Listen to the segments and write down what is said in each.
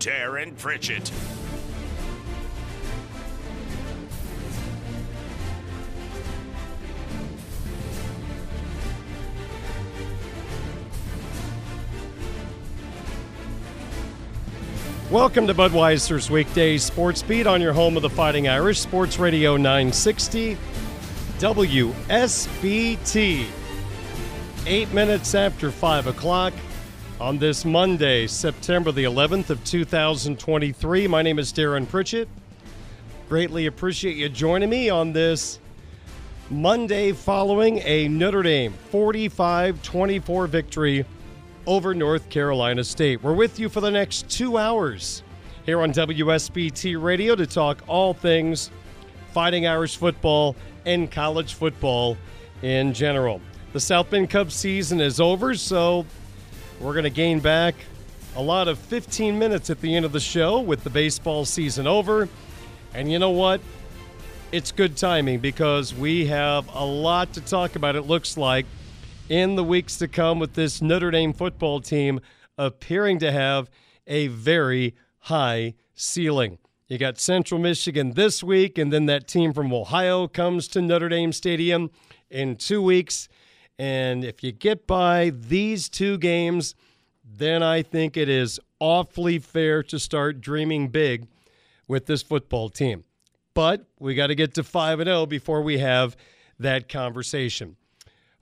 Darin Pritchett. Welcome to Budweiser's weekday sports beat on your home of the Fighting Irish, Sports Radio 960, WSBT. Eight minutes after 5 o'clock on this Monday, September the 11th of 2023. My name is Darin Pritchett. Greatly appreciate you joining me on this Monday following a Notre Dame 45 24 victory over North Carolina State. We're with you for the next two hours here on WSBT Radio to talk all things Fighting Irish football and college football in general. The South Bend Cubs season is over, so we're going to gain back a lot of 15 minutes at the end of the show with the baseball season over. And you know what? It's good timing because we have a lot to talk about, it looks like in the weeks to come with this Notre Dame football team appearing to have a very high ceiling. You got Central Michigan this week, and then that team from Ohio comes to Notre Dame Stadium in two weeks. And if you get by these two games, then I think it is awfully fair to start dreaming big with this football team. But we got to get to 5 and 0 before we have that conversation.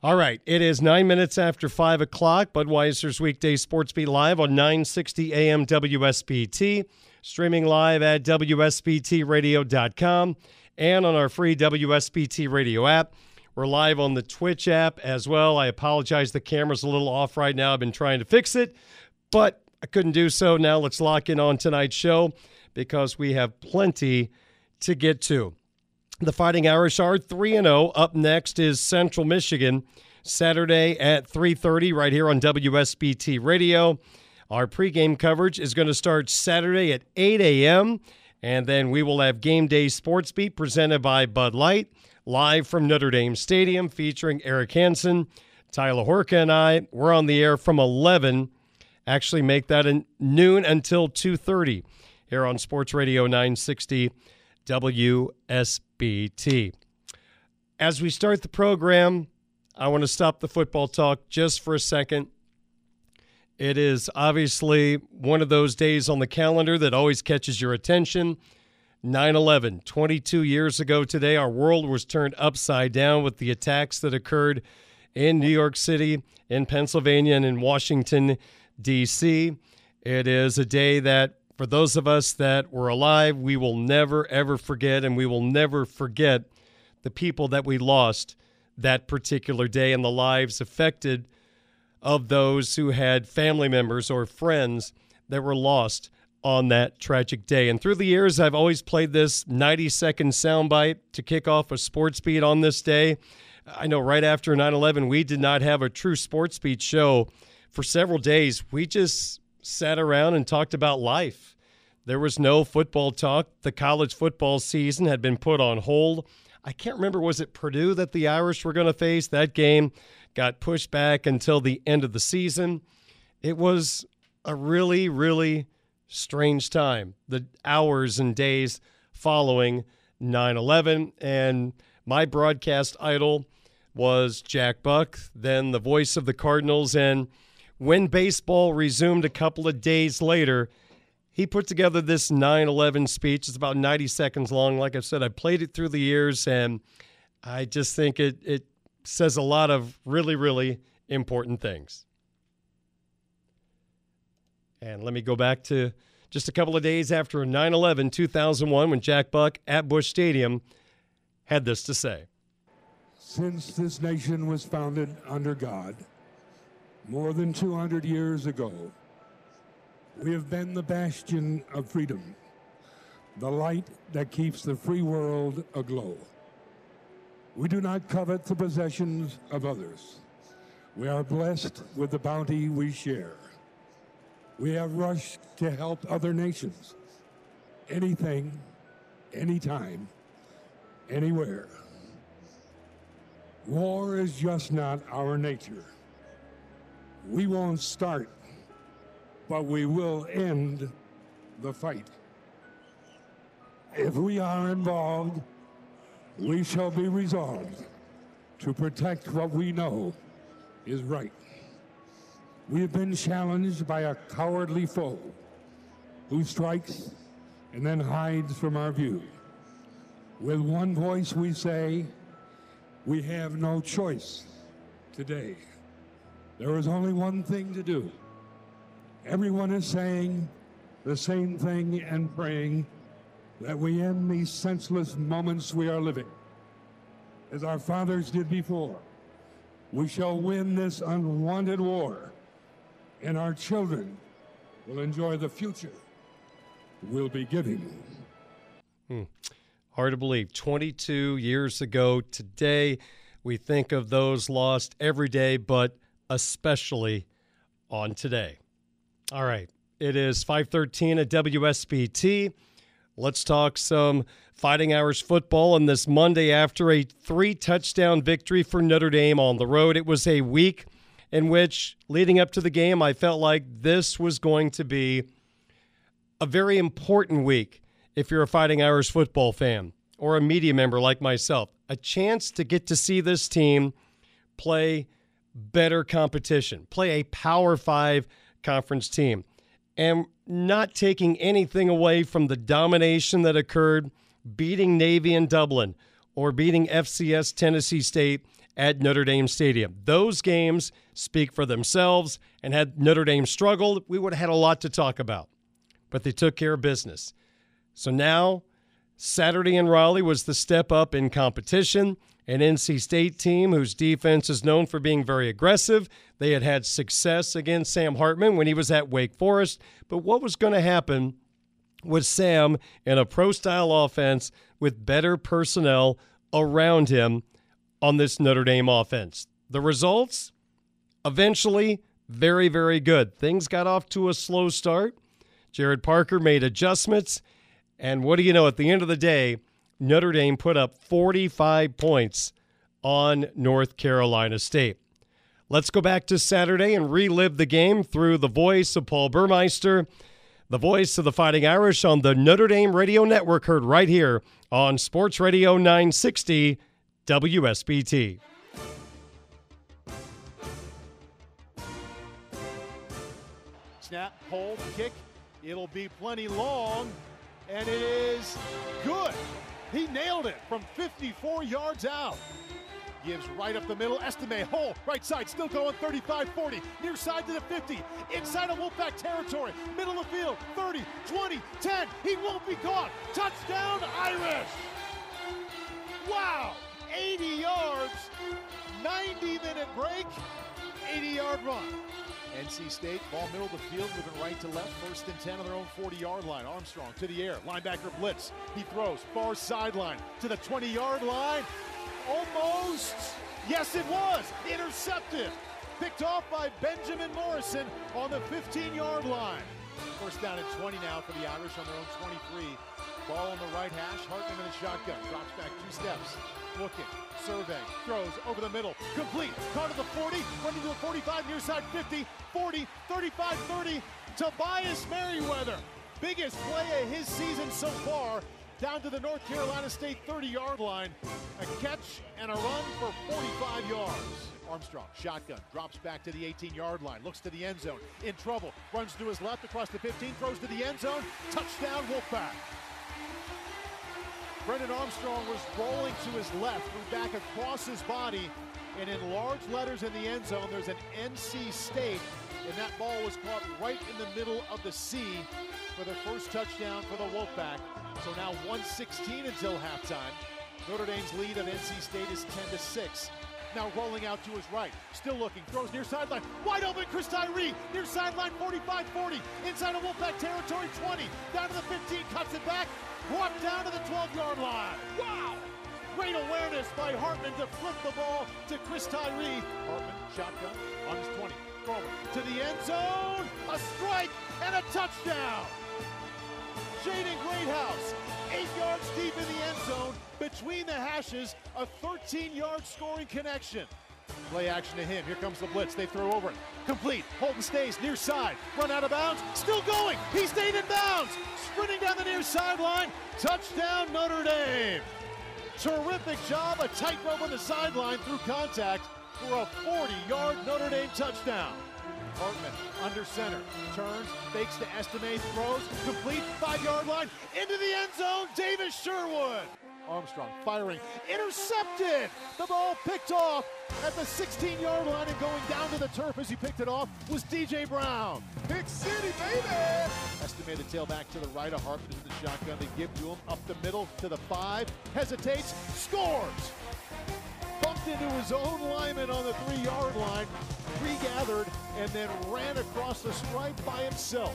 All right, it is nine minutes after five o'clock. Budweiser's weekday sports beat live on 960 AM WSBT, streaming live at WSBTradio.com and on our free WSBT radio app. We're live on the Twitch app as well. I apologize, the camera's a little off right now. I've been trying to fix it, but I couldn't do so. Now let's lock in on tonight's show because we have plenty to get to. The Fighting Irish are 3 0. Up next is Central Michigan, Saturday at 3:30 right here on WSBT Radio. Our pregame coverage is going to start Saturday at 8 a.m. And then we will have Game Day Sports Beat presented by Bud Light, live from Notre Dame Stadium, featuring Eric Hansen, Tyler Horka, and I. We're on the air from 11. Actually, make that a noon until 2:30 here on Sports Radio 960 WSBT. As we start the program, I want to stop the football talk just for a second. It is obviously one of those days on the calendar that always catches your attention. 9 11, 22 years ago today, our world was turned upside down with the attacks that occurred in New York City, in Pennsylvania, and in Washington, D.C. It is a day that for those of us that were alive, we will never, ever forget, and we will never forget the people that we lost that particular day and the lives affected of those who had family members or friends that were lost on that tragic day. And through the years, I've always played this 90 second soundbite to kick off a sports beat on this day. I know right after 9 11, we did not have a true sports beat show for several days. We just sat around and talked about life. There was no football talk. The college football season had been put on hold. I can't remember, was it Purdue that the Irish were going to face? That game got pushed back until the end of the season. It was a really, really strange time, the hours and days following 9 11. And my broadcast idol was Jack Buck, then the voice of the Cardinals. And when baseball resumed a couple of days later, he put together this 9 11 speech. It's about 90 seconds long. Like I said, I played it through the years, and I just think it, it says a lot of really, really important things. And let me go back to just a couple of days after 9 11, 2001, when Jack Buck at Busch Stadium had this to say Since this nation was founded under God more than 200 years ago, we have been the bastion of freedom, the light that keeps the free world aglow. We do not covet the possessions of others. We are blessed with the bounty we share. We have rushed to help other nations. Anything, anytime, anywhere. War is just not our nature. We won't start, but we will end the fight. If we are involved, we shall be resolved to protect what we know is right. We have been challenged by a cowardly foe who strikes and then hides from our view. With one voice, we say, we have no choice today. There is only one thing to do. Everyone is saying the same thing and praying that we end these senseless moments we are living. As our fathers did before, we shall win this unwanted war and our children will enjoy the future we'll be giving. Hmm. Hard to believe. 22 years ago today, we think of those lost every day, but especially on today. All right. It is 513 at WSBT. Let's talk some Fighting Irish football on this Monday after a three touchdown victory for Notre Dame on the road. It was a week in which, leading up to the game, I felt like this was going to be a very important week if you're a Fighting Irish football fan or a media member like myself. A chance to get to see this team play better competition, play a Power Five conference team, and not taking anything away from the domination that occurred beating Navy in Dublin or beating FCS Tennessee State at Notre Dame Stadium. Those games speak for themselves, and had Notre Dame struggled, we would have had a lot to talk about. But they took care of business. So now, Saturday in Raleigh was the step up in competition. An NC State team whose defense is known for being very aggressive. They had had success against Sam Hartman when he was at Wake Forest. But what was going to happen with Sam in a pro style offense with better personnel around him on this Notre Dame offense. The results eventually very, very good. Things got off to a slow start. Gerad Parker made adjustments. And what do you know? At the end of the day, Notre Dame put up 45 points on North Carolina State. Let's go back to Saturday and relive the game through the voice of Paul Burmeister, the voice of the Fighting Irish on the Notre Dame Radio Network, heard right here on Sports Radio 960 WSBT. Snap, hold, kick. It'll be plenty long, and it is good. He nailed it from 54 yards out. Gives right up the middle. Estime, hole, right side, still going 35 40. Near side to the 50. Inside of Wolfpack territory. Middle of the field, 30, 20, 10. He won't be caught. Touchdown, Irish! Wow! 80 yards, 90 minute break, 80 yard run. NC State, ball middle of the field, moving right to left, first and 10 on their own 40 yard line. Armstrong to the air, linebacker blitz. He throws, far sideline to the 20 yard line. Almost, yes, it was intercepted. Picked off by Benjamin Morrison on the 15 yard line. First down at 20 now for the Irish on their own 23. Ball on the right hash. Hartman in the shotgun. Drops back two steps. Looking. Surveying. Throws over the middle. Complete. Caught at the 40. Running to the 45. Near side 50. 40. 35 30. Tobias Merriweather. Biggest play of his season so far. Down to the North Carolina State 30 yard line. A catch and a run for 45 yards. Armstrong, shotgun, drops back to the 18 yard line, looks to the end zone, in trouble, runs to his left across the 15, throws to the end zone, touchdown, Wolfpack. Brennan Armstrong was rolling to his left, threw back across his body, and in large letters in the end zone, there's an NC State, and that ball was caught right in the middle of the C for the first touchdown for the Wolfpack. So now 116 until halftime. Notre Dame's lead of NC State is 10 to 6. Now rolling out to his right. Still looking. Throws near sideline. Wide open. Chris Tyree. Near sideline 45 40. Inside of Wolfpack territory 20. Down to the 15. Cuts it back. Brought down to the 12 yard line. Wow. Great awareness by Hartman to flip the ball to Chris Tyree. Hartman, shotgun on his 20. Forward to the end zone. A strike and a touchdown. Jaden Greathouse, eight yards deep in the end zone, between the hashes, a 13-yard scoring connection. Play action to him. Here comes the blitz. They throw over. Complete. Holden Staes near side. Run out of bounds. Still going. He stayed in bounds. Sprinting down the near sideline. Touchdown, Notre Dame. Terrific job. A tight tightrope on the sideline through contact for a 40-yard Notre Dame touchdown. Hartman under center, turns, fakes to Estime, throws, complete, five-yard line, into the end zone, Davis Sherwood. Armstrong firing, intercepted! The ball picked off at the 16-yard line and going down to the turf as he picked it off was DJ Brown. Big City, baby! Estime the tailback to the right of Hartman in the shotgun. They give to him up the middle to the five, hesitates, scores! bumped into his own lineman on the three-yard line, regathered, and then ran across the stripe by himself.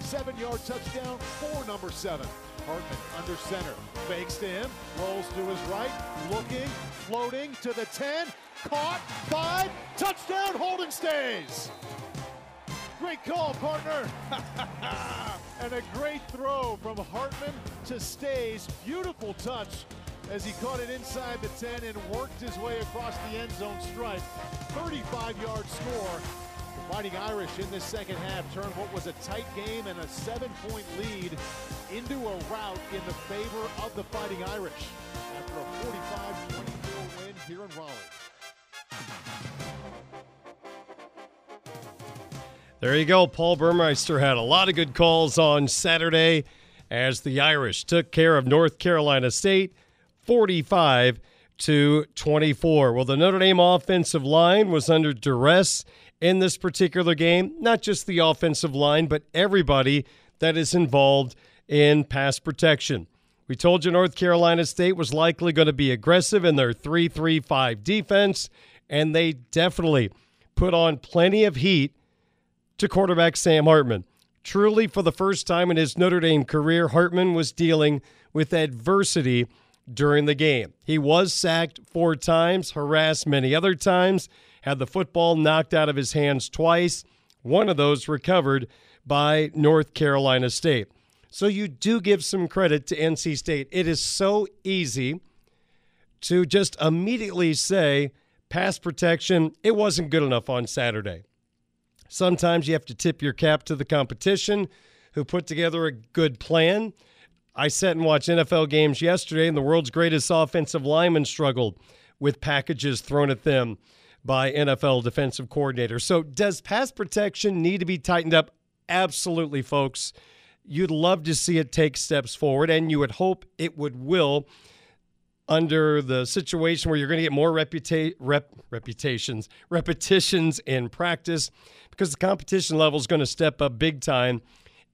Seven-yard touchdown for number seven. Hartman under center, fakes to him, rolls to his right, looking, floating to the 10, caught, five, touchdown, Holden Staes. Great call, partner. and a great throw from Hartman to Staes. Beautiful touch as he caught it inside the 10 and worked his way across the end zone stripe. 35-yard score. Fighting Irish in this second half turned what was a tight game and a seven-point lead into a rout in the favor of the Fighting Irish after a 45-24 win here in Raleigh. There you go. Paul Burmeister had a lot of good calls on Saturday as the Irish took care of North Carolina State 45 to 24. Well, the Notre Dame offensive line was under duress in this particular game. Not just the offensive line, but everybody that is involved in pass protection. We told you North Carolina State was likely going to be aggressive in their 3 3 5 defense, and they definitely put on plenty of heat to quarterback Sam Hartman. Truly, for the first time in his Notre Dame career, Hartman was dealing with adversity during the game. He was sacked four times, harassed many other times, had the football knocked out of his hands twice, one of those recovered by North Carolina State. So you do give some credit to NC State. It is so easy to just immediately say pass protection, it wasn't good enough on Saturday. Sometimes you have to tip your cap to the competition who put together a good plan. I sat and watched NFL games yesterday, and the world's greatest offensive linemen struggled with packages thrown at them by NFL defensive coordinator. So, does pass protection need to be tightened up? Absolutely, folks. You'd love to see it take steps forward, and you would hope it would will under the situation where you're going to get more reputa- rep- reputations, repetitions in practice because the competition level is going to step up big time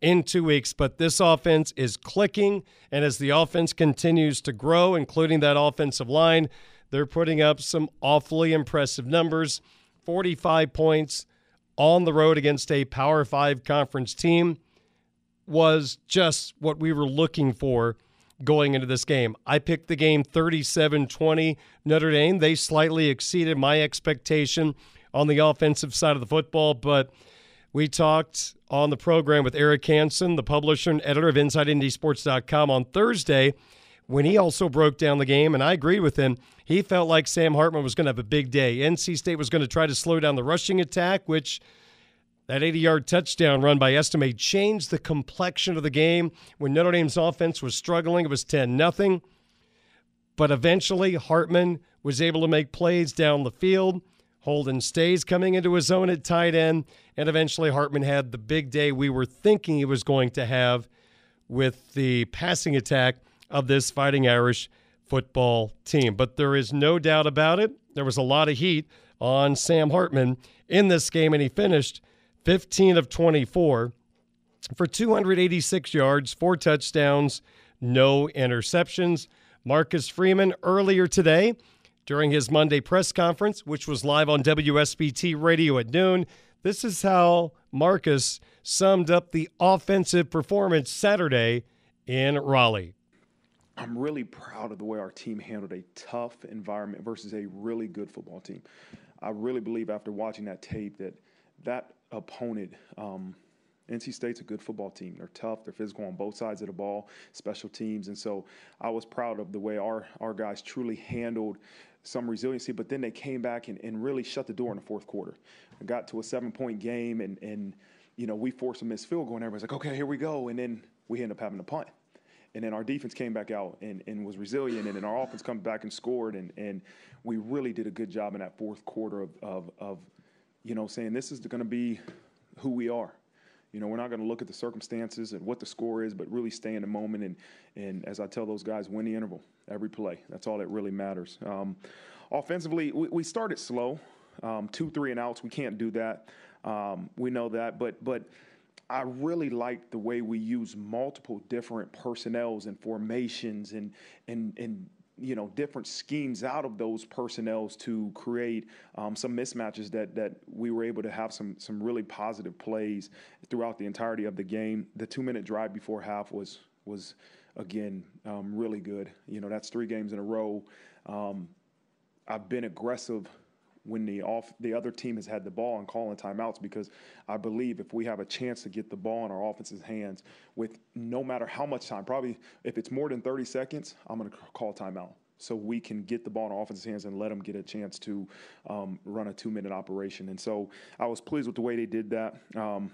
in two weeks. But this offense is clicking. And as the offense continues to grow, including that offensive line, They're putting up some awfully impressive numbers 45 points on the road against a Power Five conference team was just what we were looking for going into this game. I picked the game 37 20 Notre Dame. They slightly exceeded my expectation on the offensive side of the football, but we talked on the program with Eric Hansen, the publisher and editor of InsideNDSports.com on Thursday, when he also broke down the game, and I agreed with him. He felt like Sam Hartman was going to have a big day. NC State was going to try to slow down the rushing attack, which that 80 yard touchdown run by Estime changed the complexion of the game. When Notre Dame's offense was struggling, it was 10 0. But eventually, Hartman was able to make plays down the field. Holden Staes coming into his own at tight end, and eventually Hartman had the big day we were thinking he was going to have with the passing attack of this Fighting Irish football team. But there is no doubt about it. There was a lot of heat on Sam Hartman in this game, and he finished 15 of 24 for 286 yards, four touchdowns, no interceptions. Marcus Freeman earlier today during his Monday press conference, which was live on WSBT radio at noon. This is how Marcus summed up the offensive performance Saturday in Raleigh. I'm really proud of the way our team handled a tough environment versus a really good football team. I really believe after watching that tape that that opponent, um, NC State's a good football team. They're tough. They're physical on both sides of the ball, special teams, and so I was proud of the way our our guys truly handled some resiliency, but then they came back and, and really shut the door in the fourth quarter. I got to a seven point game and and you know, we forced a missed field goal and everybody's like, okay, here we go. And then we end up having to punt. And then our defense came back out and, and was resilient. And then our offense come back and scored. And, and we really did a good job in that fourth quarter of, of, of you know, saying this is going to be who we are. You know, we're not going to look at the circumstances and what the score is, but really stay in the moment. And, and as I tell those guys, win the interval every play. That's all that really matters. Um, offensively, we, we, started slow, um, two, three, and outs. We can't do that. Um, we know that, but but I really like the way we use multiple different personnels and formations and and and you know different schemes out of those personnels to create um, some mismatches that that we were able to have some some really positive plays throughout the entirety of the game. The two minute drive before half was was again, um, really good. You know, that's three games in a row. Um, I've been aggressive when the off the other team has had the ball and calling timeouts because I believe if we have a chance to get the ball in our offense's hands with no matter how much time, probably if it's more than 30 seconds, I'm going to call timeout so we can get the ball in our offense's hands and let them get a chance to um, run a two minute operation. And so I was pleased with the way they did that. Um,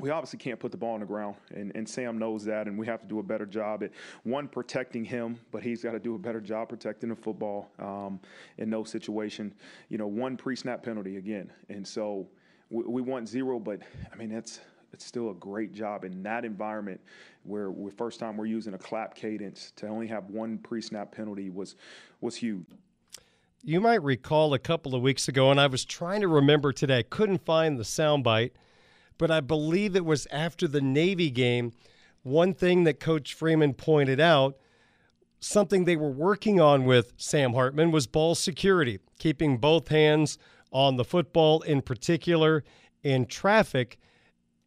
we obviously can't put the ball on the ground, and, and Sam knows that, and we have to do a better job at one protecting him, but he's got to do a better job protecting the football um, in no situation. You know, one pre-snap penalty again, and so we, we want zero, but I mean that's it's still a great job in that environment where the first time we're using a clap cadence to only have one pre-snap penalty was was huge. You might recall a couple of weeks ago, and I was trying to remember today, couldn't find the soundbite but I believe it was after the Navy game. One thing that Coach Freeman pointed out, something they were working on with Sam Hartman, was ball security, keeping both hands on the football, in particular in traffic.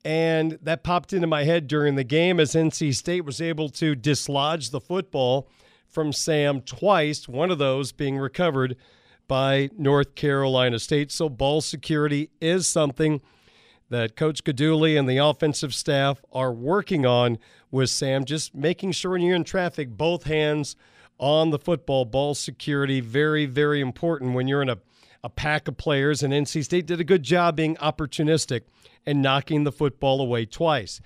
And that popped into my head during the game as NC State was able to dislodge the football from Sam twice, one of those being recovered by North Carolina State. So, ball security is something that Coach Guidugli and the offensive staff are working on with Sam, just making sure when you're in traffic, both hands on the football, ball security, very, very important when you're in a, a pack of players. And NC State did a good job being opportunistic and knocking the football away twice.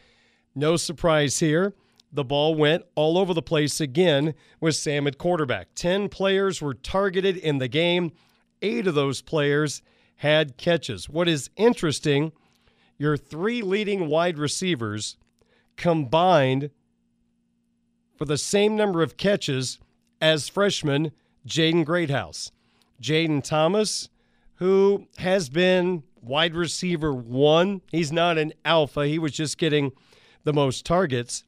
No surprise here. The ball went all over the place again with Sam at quarterback. 10 players were targeted in the game, eight of those players had catches. What is interesting your three leading wide receivers combined for the same number of catches as freshman Jaden Greathouse. Jayden Thomas, who has been wide receiver one, he's not an alpha, he was just getting the most targets.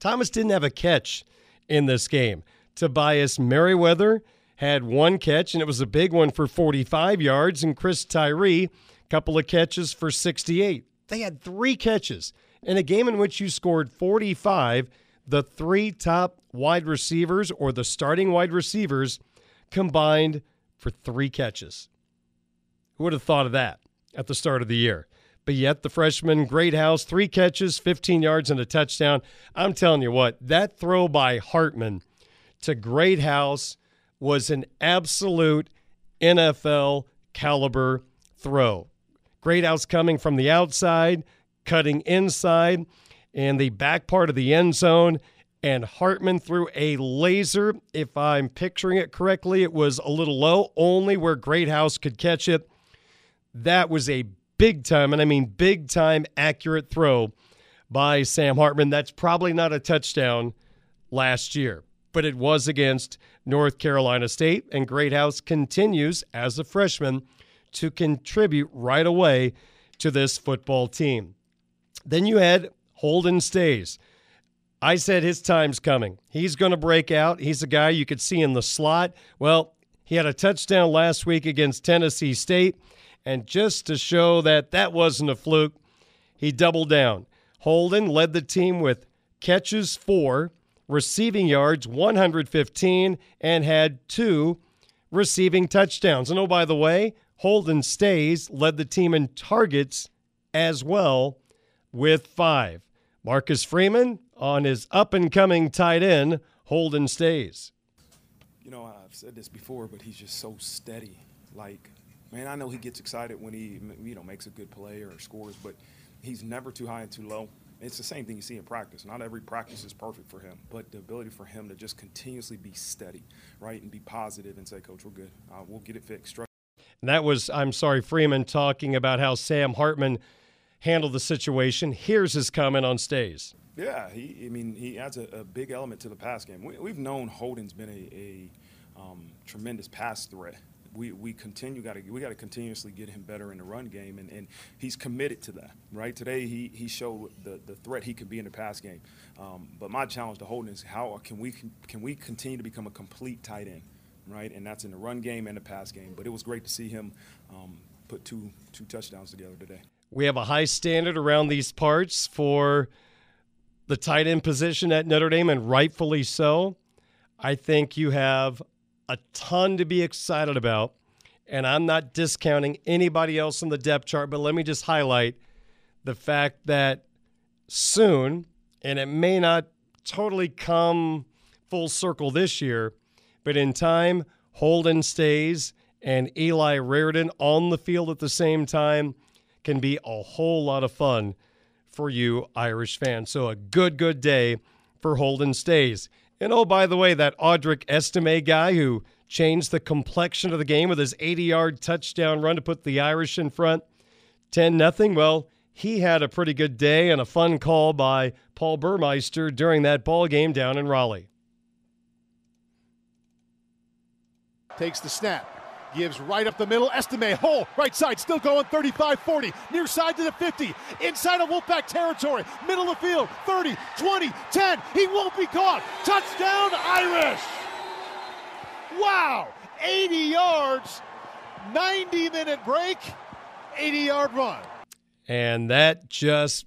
Thomas didn't have a catch in this game. Tobias Merriweather had one catch, and it was a big one for 45 yards, and Chris Tyree, couple of catches for 68. They had three catches in a game in which you scored 45. The three top wide receivers or the starting wide receivers combined for three catches. Who would have thought of that at the start of the year? But yet, the freshman Greathouse, three catches, 15 yards, and a touchdown. I'm telling you what, that throw by Hartman to Greathouse was an absolute NFL caliber throw. Greathouse coming from the outside, cutting inside in the back part of the end zone, and Hartman threw a laser. If I'm picturing it correctly, it was a little low, only where Greathouse could catch it. That was a big time, and I mean big time accurate throw by Sam Hartman. That's probably not a touchdown last year, but it was against North Carolina State, and Greathouse continues as a freshman to contribute right away to this football team. Then you had Holden Staes. I said his time's coming. He's going to break out. He's a guy you could see in the slot. Well, he had a touchdown last week against Tennessee State. And just to show that that wasn't a fluke, he doubled down. Holden led the team with catches four, receiving yards 115, and had two receiving touchdowns. And oh, by the way, Holden Staes led the team in targets as well with five. Marcus Freeman on his up and coming tight end, Holden Staes. You know, I've said this before, but he's just so steady. Like, man, I know he gets excited when he you know makes a good play or scores, but he's never too high and too low. It's the same thing you see in practice. Not every practice is perfect for him, but the ability for him to just continuously be steady, right, and be positive and say, "Coach, we're good. Uh, we'll get it fixed." And that was, I'm sorry, Freeman talking about how Sam Hartman handled the situation. Here's his comment on Staes. Yeah, he. I mean, he adds a, a big element to the pass game. We, have known Holden's been a, a um, tremendous pass threat we, we continue got to we got to continuously get him better in the run game, and, and he's committed to that. Right today, he he showed the, the threat he could be in the pass game. Um, but my challenge to Holden is how can we can we continue to become a complete tight end, right? And that's in the run game and the pass game. But it was great to see him um, put two two touchdowns together today. We have a high standard around these parts for the tight end position at Notre Dame, and rightfully so. I think you have a ton to be excited about. And I'm not discounting anybody else on the depth chart, but let me just highlight the fact that soon, and it may not totally come full circle this year, but in time, Holden Staes and Eli Raridon on the field at the same time can be a whole lot of fun for you Irish fans. So a good, good day for Holden Staes. And oh, by the way, that Audric Estime guy who changed the complexion of the game with his 80 yard touchdown run to put the Irish in front 10 0. Well, he had a pretty good day and a fun call by Paul Burmeister during that ball game down in Raleigh. Takes the snap gives right up the middle. Estime, hole, right side, still going 35 40. Near side to the 50. Inside of Wolfpack territory. Middle of the field, 30, 20, 10. He won't be caught. Touchdown, Irish! Wow! 80 yards, 90 minute break, 80 yard run. And that just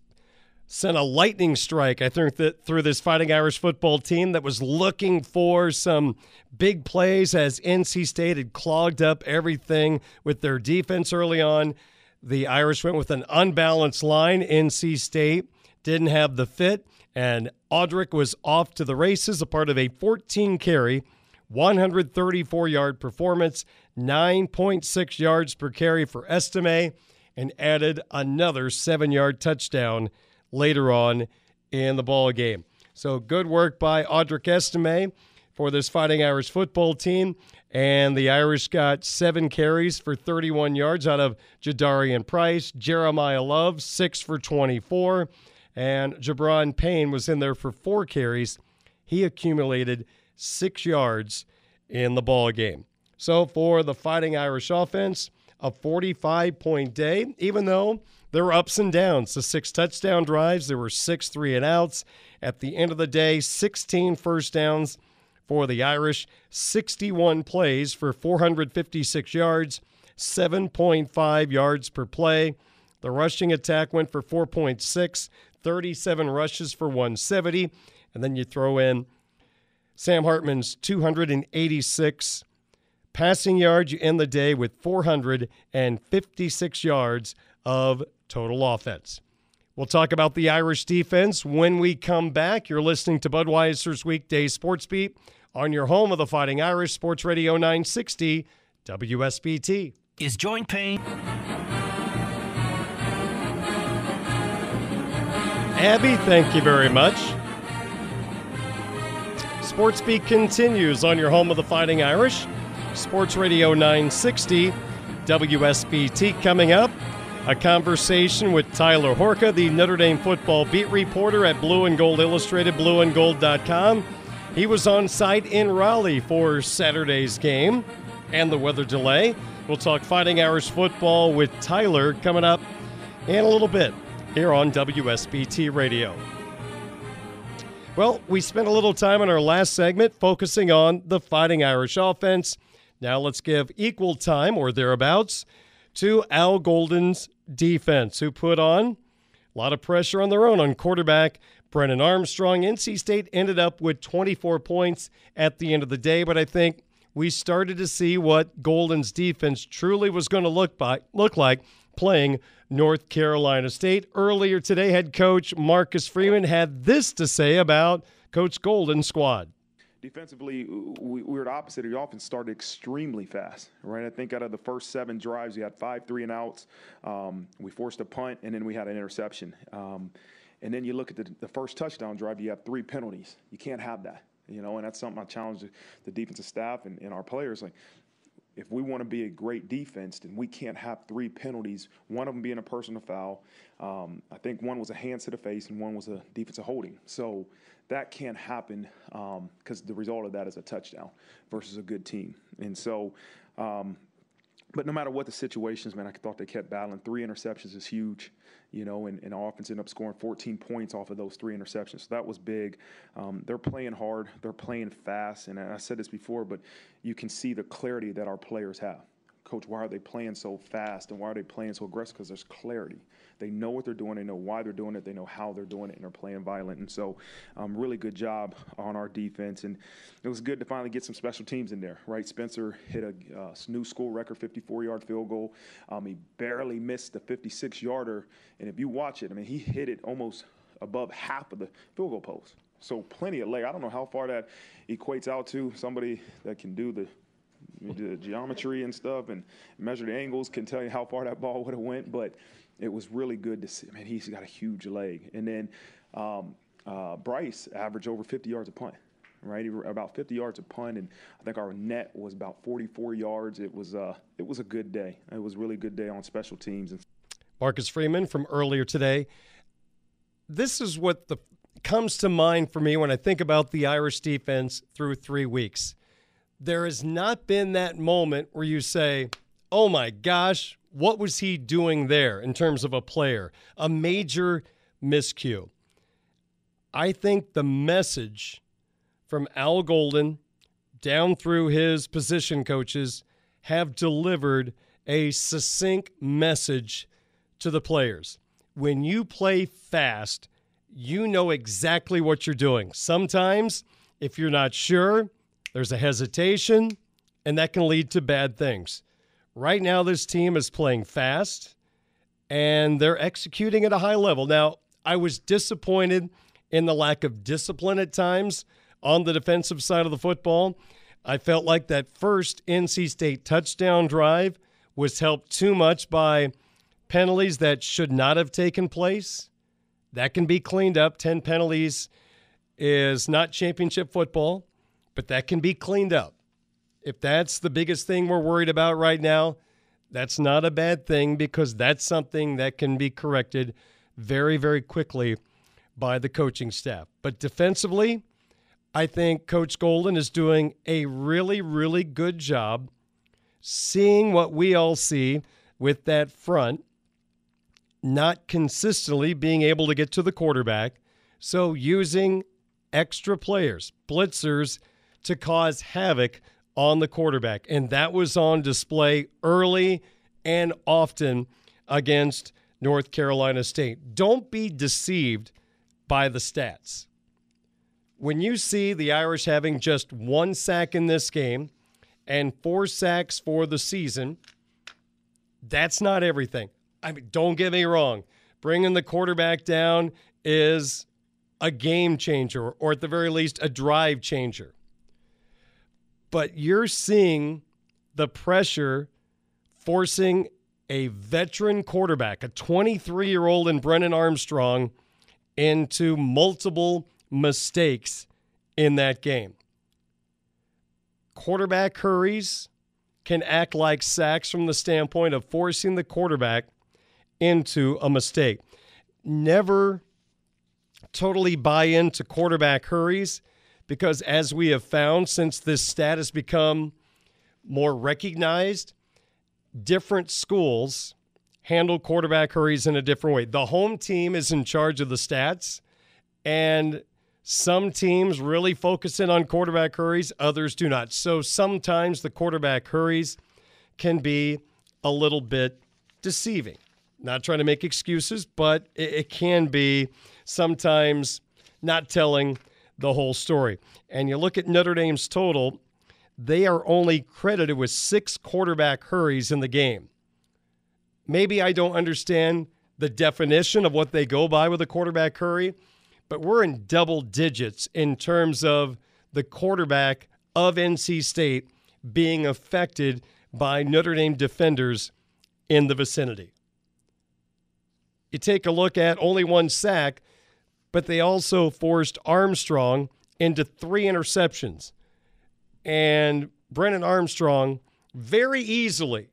sent a lightning strike, I think, that through this Fighting Irish football team that was looking for some big plays as NC State had clogged up everything with their defense early on. The Irish went with an unbalanced line. NC State didn't have the fit, and Audric was off to the races, a part of a 14 carry, 134 yard performance, 9.6 yards per carry for Estime, and added another seven yard touchdown later on in the ball game. So good work by Audric Estime for this Fighting Irish football team. And the Irish got seven carries for 31 yards out of Jadarian Price. Jeremiyah Love, six for 24. And Gi'Bran Payne was in there for four carries. He accumulated six yards in the ball game. So for the Fighting Irish offense, a 45 point day, even though there were ups and downs. The six touchdown drives, there were six three and outs. At the end of the day, 16 first downs for the Irish. 61 plays for 456 yards, 7.5 yards per play. The rushing attack went for 4.6, 37 rushes for 170. And then you throw in Sam Hartman's 286 passing yards. You end the day with 456 yards of total offense. We'll talk about the Irish defense when we come back. You're listening to Budweiser's Weekday Sports Beat on your home of the Fighting Irish Sports Radio 960 WSBT. Is joint pain. Abby, thank you very much. Sports Beat continues on your home of the Fighting Irish. Sports Radio 960 WSBT coming up. A conversation with Tyler Horka, the Notre Dame football beat reporter at Blue and Gold Illustrated, blueandgold.com. He was on site in Raleigh for Saturday's game and the weather delay. We'll talk Fighting Irish football with Tyler coming up in a little bit here on WSBT Radio. Well, we spent a little time in our last segment focusing on the Fighting Irish offense. Now let's give equal time or thereabouts to Al Golden's defense, who put on a lot of pressure on their own on quarterback Brennan Armstrong. NC State ended up with 24 points at the end of the day, but I think we started to see what Golden's defense truly was going to look by look like playing North Carolina State. Earlier today, head coach Marcus Freeman had this to say about Coach Golden's squad. Defensively, we, were the opposite. Of the offense started extremely fast, right? I think out of the first seven drives, we had five three and outs. Um, we forced a punt, and then we had an interception. Um, and then you look at the, the first touchdown drive, you have three penalties. You can't have that, you know, and that's something I challenge the, the defensive staff and, and our players. Like, if we want to be a great defense, then we can't have three penalties, one of them being a personal foul. Um, I think one was a hands to the face and one was a defensive holding. So that can't happen because um, the result of that is a touchdown versus a good team. And so um, but no matter what the situations, man, I thought they kept battling. Three interceptions is huge, you know, and, and offense ended up scoring 14 points off of those three interceptions. So that was big. Um, they're playing hard, they're playing fast, and I said this before, but you can see the clarity that our players have. Coach, why are they playing so fast and why are they playing so aggressive? Because there's clarity. They know what they're doing. They know why they're doing it. They know how they're doing it, and they're playing violent. And so, um, really good job on our defense. And it was good to finally get some special teams in there, right? Spencer hit a uh, new school record 54 yard field goal. Um, he barely missed the 56 yarder. And if you watch it, I mean, he hit it almost above half of the field goal post. So plenty of leg. I don't know how far that equates out to. Somebody that can do the the geometry and stuff and measure the angles can tell you how far that ball would have went. But it was really good to see. Man, he's got a huge leg. And then um, uh, Bryce averaged over 50 yards a punt. Right, about 50 yards a punt, and I think our net was about 44 yards. It was uh, it was a good day. It was a really good day on special teams. Marcus Freeman from earlier today. This is what the comes to mind for me when I think about the Irish defense through three weeks. There has not been that moment where you say, "Oh my gosh, what was he doing there in terms of a player? A major miscue. I think the message from Al Golden down through his position coaches have delivered a succinct message to the players. When you play fast, you know exactly what you're doing. Sometimes, if you're not sure, there's a hesitation, and that can lead to bad things. Right now, this team is playing fast and they're executing at a high level. Now, I was disappointed in the lack of discipline at times on the defensive side of the football. I felt like that first NC State touchdown drive was helped too much by penalties that should not have taken place. That can be cleaned up. 10 penalties is not championship football, but that can be cleaned up if that's the biggest thing we're worried about right now, that's not a bad thing because that's something that can be corrected very, very quickly by the coaching staff. But defensively, I think Coach Golden is doing a really, really good job seeing what we all see with that front, not consistently being able to get to the quarterback. So using extra players, blitzers, to cause havoc on the quarterback. And that was on display early and often against North Carolina State. Don't be deceived by the stats. When you see the Irish having just one sack in this game and four sacks for the season, that's not everything. I mean, don't get me wrong. Bringing the quarterback down is a game changer, or at the very least, a drive changer. But you're seeing the pressure forcing a veteran quarterback, a 23 year old in Brennan Armstrong, into multiple mistakes in that game. Quarterback hurries can act like sacks from the standpoint of forcing the quarterback into a mistake. Never totally buy into quarterback hurries because, as we have found since this stat has become more recognized, different schools handle quarterback hurries in a different way. The home team is in charge of the stats, and some teams really focus in on quarterback hurries, others do not. So sometimes the quarterback hurries can be a little bit deceiving. Not trying to make excuses, but it, can be sometimes not telling the whole story. And you look at Notre Dame's total, they are only credited with six quarterback hurries in the game. Maybe I don't understand the definition of what they go by with a quarterback hurry, but we're in double digits in terms of the quarterback of NC State being affected by Notre Dame defenders in the vicinity. You take a look at only one sack, but they also forced Armstrong into three interceptions. And Brennan Armstrong very easily,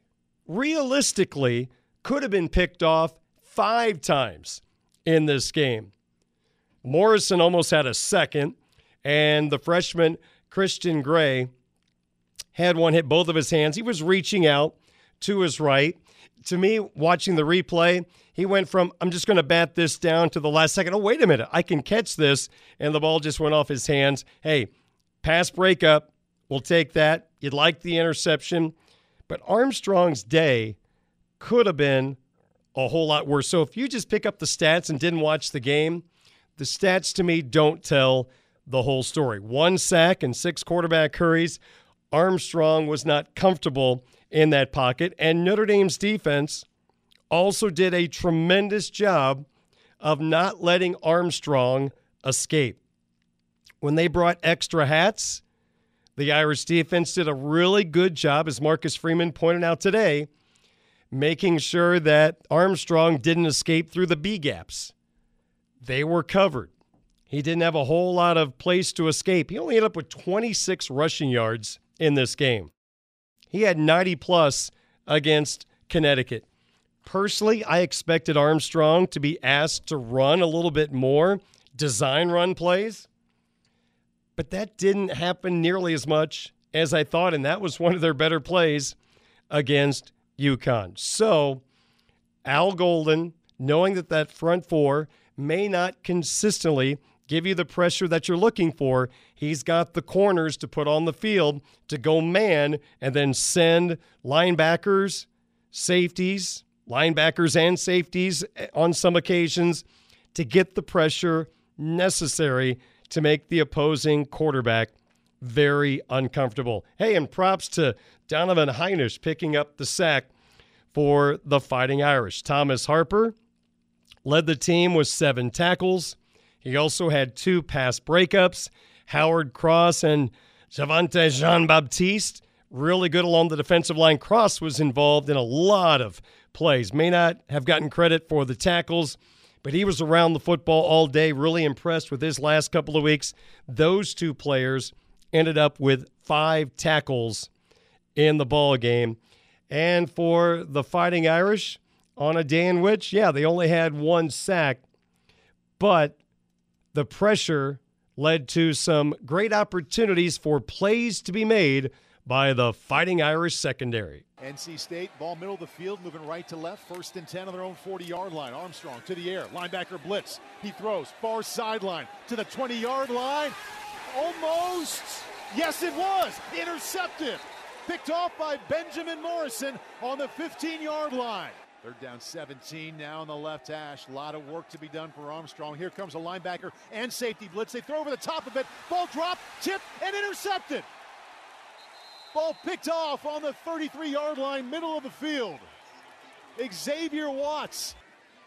realistically, could have been picked off five times in this game. Morrison almost had a second, and the freshman Christian Gray had one hit both of his hands. He was reaching out to his right. To me, watching the replay, he went from, I'm just going to bat this down to the last second. Oh, wait a minute. I can catch this. And the ball just went off his hands. Hey, pass breakup. We'll take that. You'd like the interception. But Armstrong's day could have been a whole lot worse. So if you just pick up the stats and didn't watch the game, the stats to me don't tell the whole story. One sack and six quarterback hurries. Armstrong was not comfortable in that pocket. And Notre Dame's defense also did a tremendous job of not letting Armstrong escape. When they brought extra hats, the Irish defense did a really good job, as Marcus Freeman pointed out today, making sure that Armstrong didn't escape through the B gaps. They were covered. He didn't have a whole lot of place to escape. He only ended up with 26 rushing yards in this game. He had 90 plus against Connecticut. Personally, I expected Armstrong to be asked to run a little bit more, design run plays, but that didn't happen nearly as much as I thought, and that was one of their better plays against UConn. So, Al Golden, knowing that that front four may not consistently give you the pressure that you're looking for. He's got the corners to put on the field to go man and then send linebackers, safeties, linebackers and safeties eh, on some occasions to get the pressure necessary to make the opposing quarterback very uncomfortable. Hey, and props to Donovan Hinish picking up the sack for the Fighting Irish. Thomas Harper led the team with seven tackles. He also had two pass breakups. Howard Cross and Javontae Jean Baptiste, really good along the defensive line. Cross was involved in a lot of plays. May not have gotten credit for the tackles, but he was around the football all day, really impressed with his last couple of weeks. Those two players ended up with five tackles in the ball game. And for the Fighting Irish, on a day in which, yeah, they only had one sack, but the pressure led to some great opportunities for plays to be made by the Fighting Irish secondary. NC State, ball middle of the field, moving right to left. First and 10 on their own 40 yard line. Armstrong to the air. Linebacker blitz. He throws far sideline to the 20 yard line. Almost Yes, it was. Intercepted. Picked off by Benjamin Morrison on the 15 yard line. They're down 17 now on the left hash. A lot of work to be done for Armstrong. Here comes a linebacker and safety blitz. They throw over the top of it. Ball dropped, tipped, and intercepted. Ball picked off on the 33 yard line, middle of the field. Xavier Watts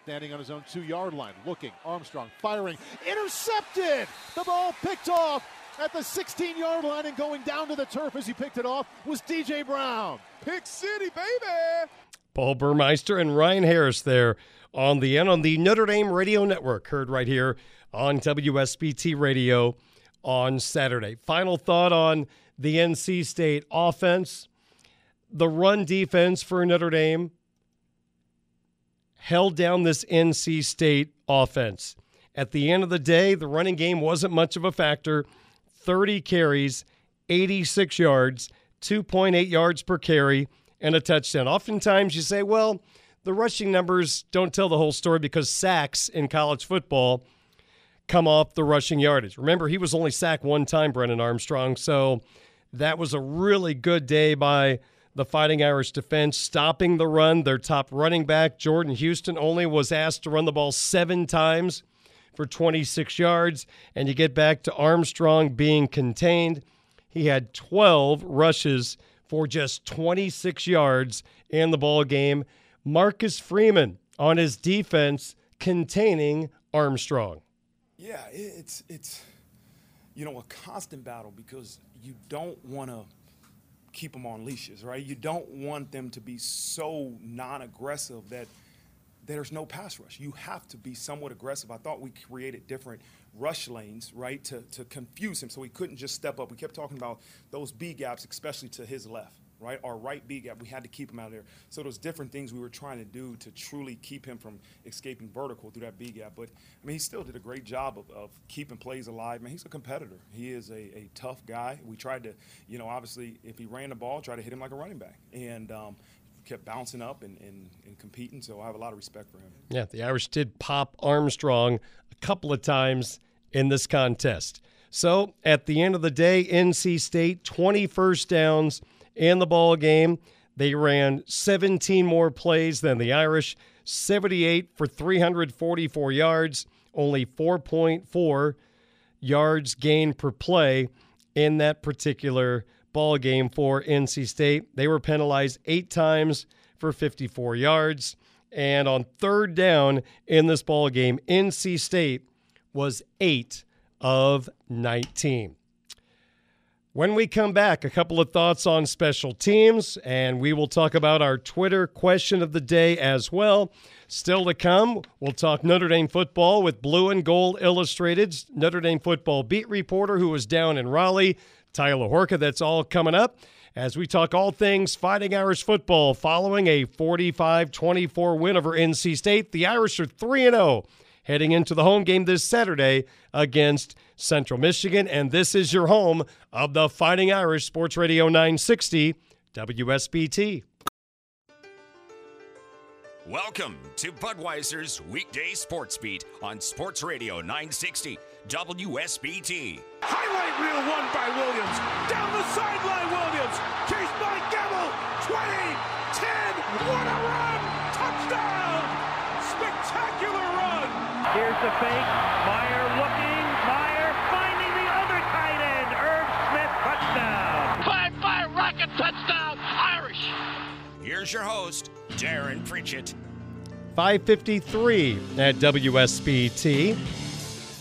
standing on his own two yard line, looking. Armstrong firing. Intercepted! The ball picked off at the 16 yard line and going down to the turf as he picked it off was DJ Brown. Pick City, baby! Paul Burmeister and Ryan Harris there on the end on the Notre Dame Radio Network, heard right here on WSBT Radio on Saturday. Final thought on the NC State offense. The run defense for Notre Dame held down this NC State offense. At the end of the day, the running game wasn't much of a factor. 30 carries, 86 yards, 2.8 yards per carry, and a touchdown. Oftentimes you say, well, the rushing numbers don't tell the whole story because sacks in college football come off the rushing yardage. Remember, he was only sacked one time, Brennan Armstrong. So that was a really good day by the Fighting Irish defense, stopping the run. Their top running back, Jordan Houston, only was asked to run the ball seven times for 26 yards. And you get back to Armstrong being contained. He had 12 rushes for just 26 yards in the ball game. Marcus Freeman on his defense containing Armstrong. Yeah, it's it's you know a constant battle because you don't want to keep them on leashes, right? You don't want them to be so non-aggressive that there's no pass rush. You have to be somewhat aggressive. I thought we created different rush lanes, right, to, to confuse him so he couldn't just step up. We kept talking about those B gaps, especially to his left, right? Our right B gap, we had to keep him out of there. So those different things we were trying to do to truly keep him from escaping vertical through that B gap. But I mean, he still did a great job of, of keeping plays alive. Man, he's a competitor. He is a, a tough guy. We tried to, you know, obviously if he ran the ball, try to hit him like a running back. And um, kept bouncing up and, and, and competing. So I have a lot of respect for him. Yeah, the Irish did pop Armstrong a couple of times in this contest. So at the end of the day, NC State 20 first downs in the ball game. They ran 17 more plays than the Irish, 78 for 344 yards, only 4.4 yards gained per play in that particular ball game for NC State. They were penalized eight times for 54 yards. And on third down in this ball game, NC State was eight of 19. When we come back, a couple of thoughts on special teams, and we will talk about our Twitter question of the day as well. Still to come, we'll talk Notre Dame football with Blue and Gold Illustrated's Notre Dame football beat reporter who was down in Raleigh, Tyler Horka. That's all coming up as we talk all things Fighting Irish football following a 45 24 win over NC State. The Irish are 3 0 heading into the home game this Saturday against Central Michigan. And this is your home of the Fighting Irish Sports Radio 960 WSBT. Welcome to Budweiser's weekday sports beat on Sports Radio 960 WSBT. Highlight reel one by Williams. Down the sideline, Williams. Chased by Gamble. 20, 10. What a run! Touchdown! Spectacular run! Here's the fake. Here's your host, Darin Pritchett. 553 at WSBT.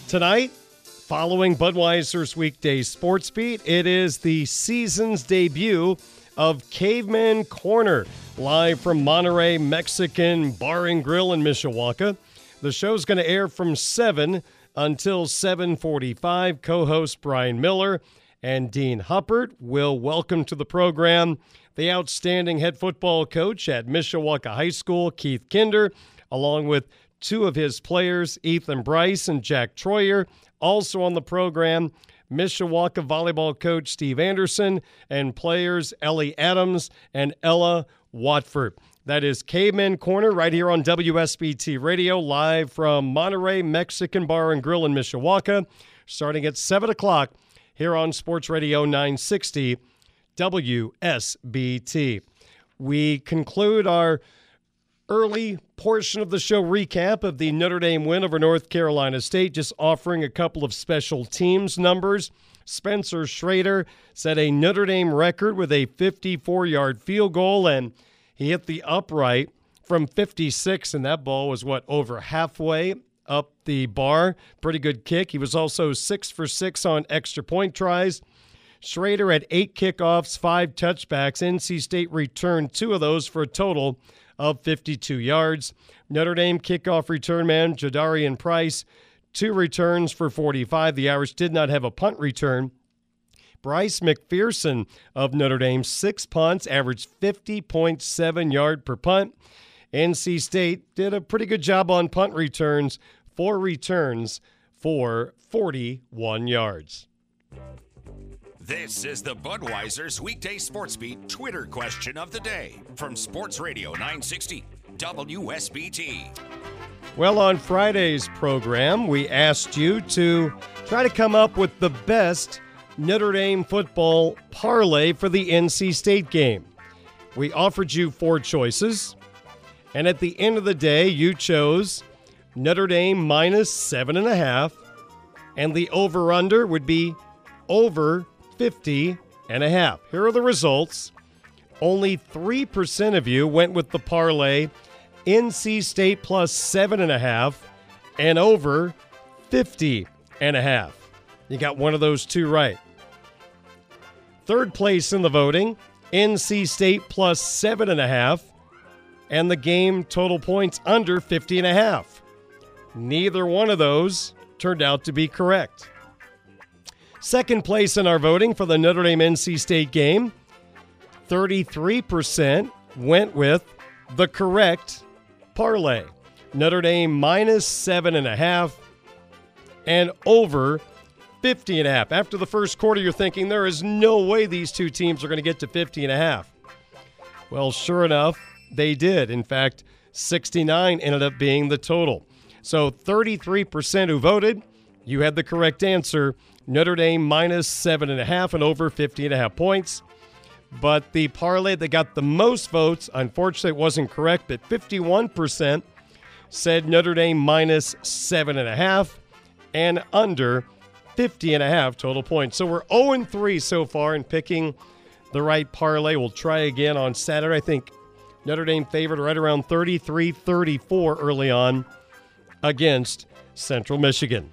Tonight, following Budweiser's weekday sports beat, it is the season's debut of Caveman Corner, live from Monterey Mexican Bar and Grill in Mishawaka. The show's going to air from 7 until 7:45. Co-host Brian Miller and Dean Huppert will welcome to the program the outstanding head football coach at Mishawaka High School, Keith Kinder, along with two of his players, Ethan Bryce and Jack Troyer. Also on the program, Mishawaka volleyball coach Steve Anderson and players Ellie Adams and Ella Watford. That is Caveman Corner right here on WSBT Radio, live from Monterey Mexican Bar and Grill in Mishawaka, starting at 7 o'clock here on Sports Radio 960 WSBT. We conclude our early portion of the show recap of the Notre Dame win over North Carolina State, just offering a couple of special teams numbers. Spencer Schrader set a Notre Dame record with a 54 yard field goal, and he hit the upright from 56, and that ball was what, over halfway up the bar. Pretty good kick. He was also six for six on extra point tries. Schrader had eight kickoffs, five touchbacks. NC State returned two of those for a total of 52 yards. Notre Dame kickoff return man Jadarian Price, two returns for 45. The Irish did not have a punt return. Bryce McPherson of Notre Dame, six punts, averaged 50.7 yard per punt. NC State did a pretty good job on punt returns, four returns for 41 yards. This is the Budweiser's weekday sports beat Twitter question of the day from Sports Radio 960 WSBT. Well, on Friday's program, we asked you to try to come up with the best Notre Dame football parlay for the NC State game. We offered you four choices, and at the end of the day, you chose Notre Dame minus seven and a half, and the over under would be over 50 and a half. Here are the results. Only 3% of you went with the parlay NC State plus seven and a half and over 50 and a half. You got one of those two right. Third place in the voting, NC State plus seven and a half, and the game total points under 50 and a half. Neither one of those turned out to be correct. Second place in our voting for the Notre Dame NC State game, 33% went with the correct parlay. Notre Dame minus seven and a half and over 50 and a half. After the first quarter, you're thinking there is no way these two teams are going to get to 50 and a half. Well, sure enough, they did. In fact, 69 ended up being the total. So 33% who voted, you had the correct answer. Notre Dame minus seven and a half and over 50 and a half points. But the parlay that got the most votes, unfortunately, it wasn't correct, but 51% said Notre Dame minus seven and a half and under 50 and a half total points. So we're 0 3 so far in picking the right parlay. We'll try again on Saturday. I think Notre Dame favored right around 33 34 early on against Central Michigan.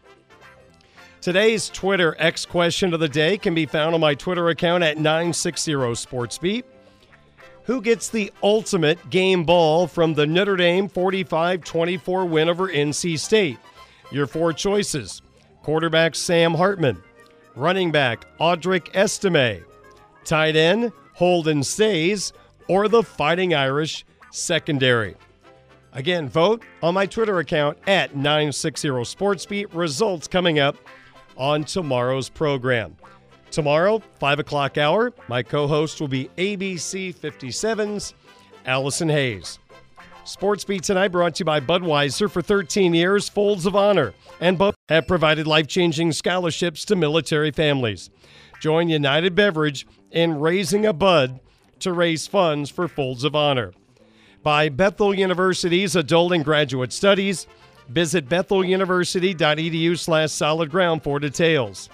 Today's Twitter X question of the day can be found on my Twitter account at 960 SportsBeat. Who gets the ultimate game ball from the Notre Dame 45 24 win over NC State? Your four choices quarterback Sam Hartman, running back Audric Estime, tight end Holden Staes, or the Fighting Irish secondary. Again, vote on my Twitter account at 960 SportsBeat. Results coming up on tomorrow's program. Tomorrow, 5 o'clock hour, my co host will be ABC 57's Allison Hayes. Sports Beat tonight brought to you by Budweiser for 13 years, Folds of Honor, and both have provided life changing scholarships to military families. Join United Beverage in raising a Bud to raise funds for Folds of Honor. By Bethel University's Adult and Graduate Studies, Visit betheluniversity.edu slash solid ground for details.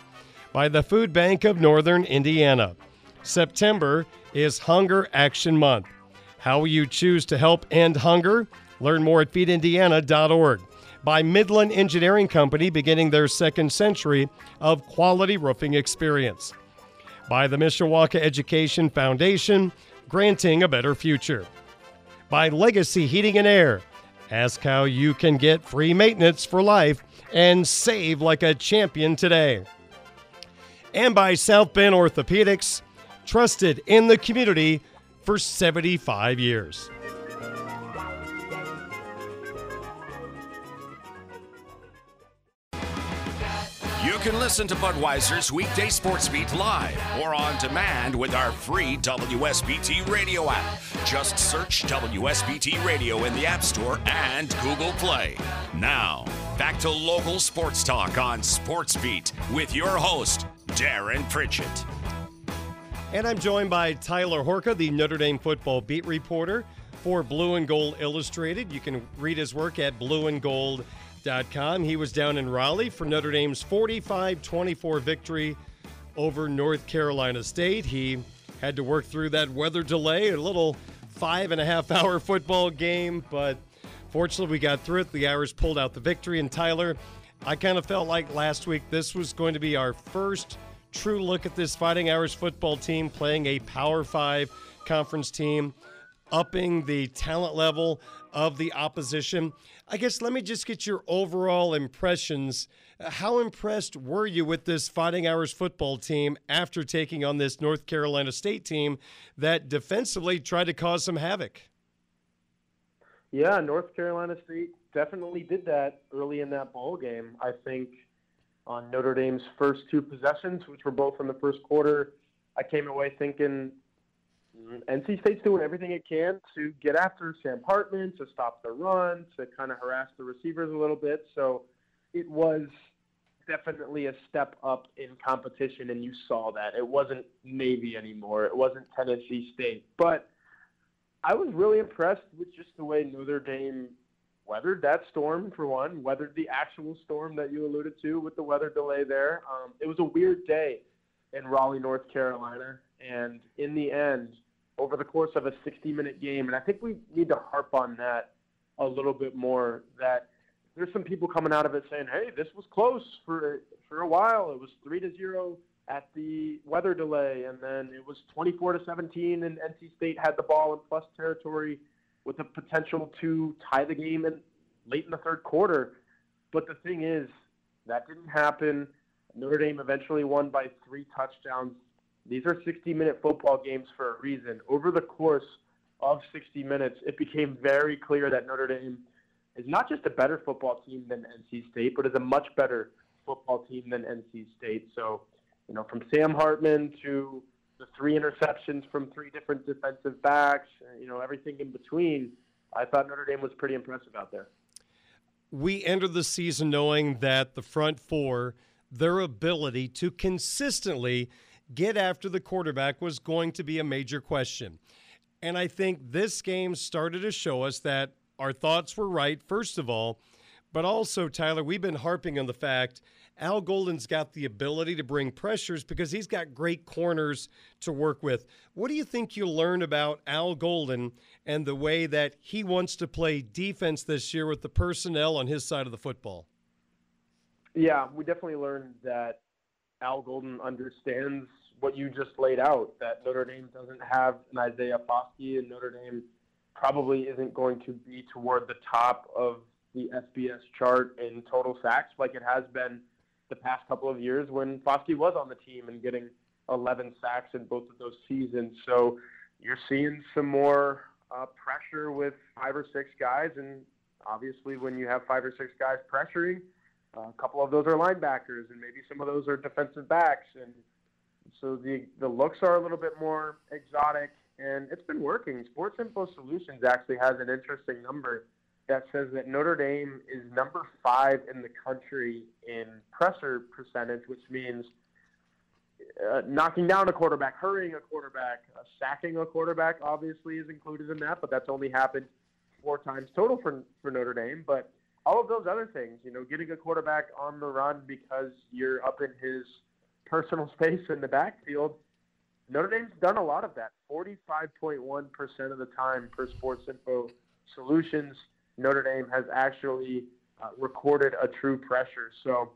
By the Food Bank of Northern Indiana. September is Hunger Action Month. How will you choose to help end hunger? Learn more at feedindiana.org. By Midland Engineering Company, beginning their second century of quality roofing experience. By the Mishawaka Education Foundation, granting a better future. By Legacy Heating and Air, Ask how you can get free maintenance for life and save like a champion today. And by South Bend Orthopedics, trusted in the community for 75 years. Can listen to Budweiser's weekday sports beat live or on demand with our free WSBT radio app. Just search WSBT Radio in the App Store and Google Play. Now, back to local sports talk on Sports Beat with your host, Darin Pritchett. And I'm joined by Tyler Horka, the Notre Dame football beat reporter for Blue and Gold Illustrated. You can read his work at blueandgold.com. He was down in Raleigh for Notre Dame's 45 24 victory over North Carolina State. He had to work through that weather delay, a little five and a half hour football game, but fortunately we got through it. The Irish pulled out the victory. And Tyler, I kind of felt like last week this was going to be our first true look at this Fighting Irish football team playing a Power Five conference team, upping the talent level of the opposition. I guess let me just get your overall impressions. How impressed were you with this Fighting Irish football team after taking on this North Carolina State team that defensively tried to cause some havoc? Yeah, North Carolina State definitely did that early in that ball game. I think on Notre Dame's first two possessions, which were both in the first quarter, I came away thinking NC State's doing everything it can to get after Sam Hartman, to stop the run, to kind of harass the receivers a little bit. So it was definitely a step up in competition, and you saw that. It wasn't Navy anymore. It wasn't Tennessee State. But I was really impressed with just the way Notre Dame weathered that storm for one, weathered the actual storm that you alluded to with the weather delay there. Um, it was a weird day in Raleigh, North Carolina, and in the end, over the course of a 60-minute game, and I think we need to harp on that a little bit more. That there's some people coming out of it saying, "Hey, this was close for for a while. It was three to zero at the weather delay, and then it was 24 to 17, and NC State had the ball in plus territory." with the potential to tie the game in, late in the third quarter. But the thing is, that didn't happen. Notre Dame eventually won by three touchdowns. These are 60 minute football games for a reason. Over the course of 60 minutes, it became very clear that Notre Dame is not just a better football team than NC State, but is a much better football team than NC State. So, you know, from Sam Hartman to the three interceptions from three different defensive backs, you know, everything in between. I thought Notre Dame was pretty impressive out there. We entered the season knowing that the front four, their ability to consistently get after the quarterback was going to be a major question. And I think this game started to show us that our thoughts were right, first of all, but also, Tyler, we've been harping on the fact Al Golden's got the ability to bring pressures because he's got great corners to work with. What do you think you learned about Al Golden and the way that he wants to play defense this year with the personnel on his side of the football? Yeah, we definitely learned that Al Golden understands what you just laid out that Notre Dame doesn't have an Isaiah Foskey, and Notre Dame probably isn't going to be toward the top of the FBS chart in total sacks like it has been the past couple of years when Foskey was on the team and getting 11 sacks in both of those seasons. So you're seeing some more uh, pressure with five or six guys, and obviously when you have five or six guys pressuring, uh, a couple of those are linebackers, and maybe some of those are defensive backs, and so the the looks are a little bit more exotic, and it's been working. Sports Info Solutions actually has an interesting number that says that Notre Dame is number five in the country in pressure percentage, which means uh, knocking down a quarterback, hurrying a quarterback, uh, sacking a quarterback obviously is included in that, but that's only happened four times total for, for Notre Dame. But all of those other things, you know, getting a quarterback on the run because you're up in his personal space in the backfield, Notre Dame's done a lot of that. 45.1% of the time per Sports Info Solutions. Notre Dame has actually uh, recorded a true pressure. So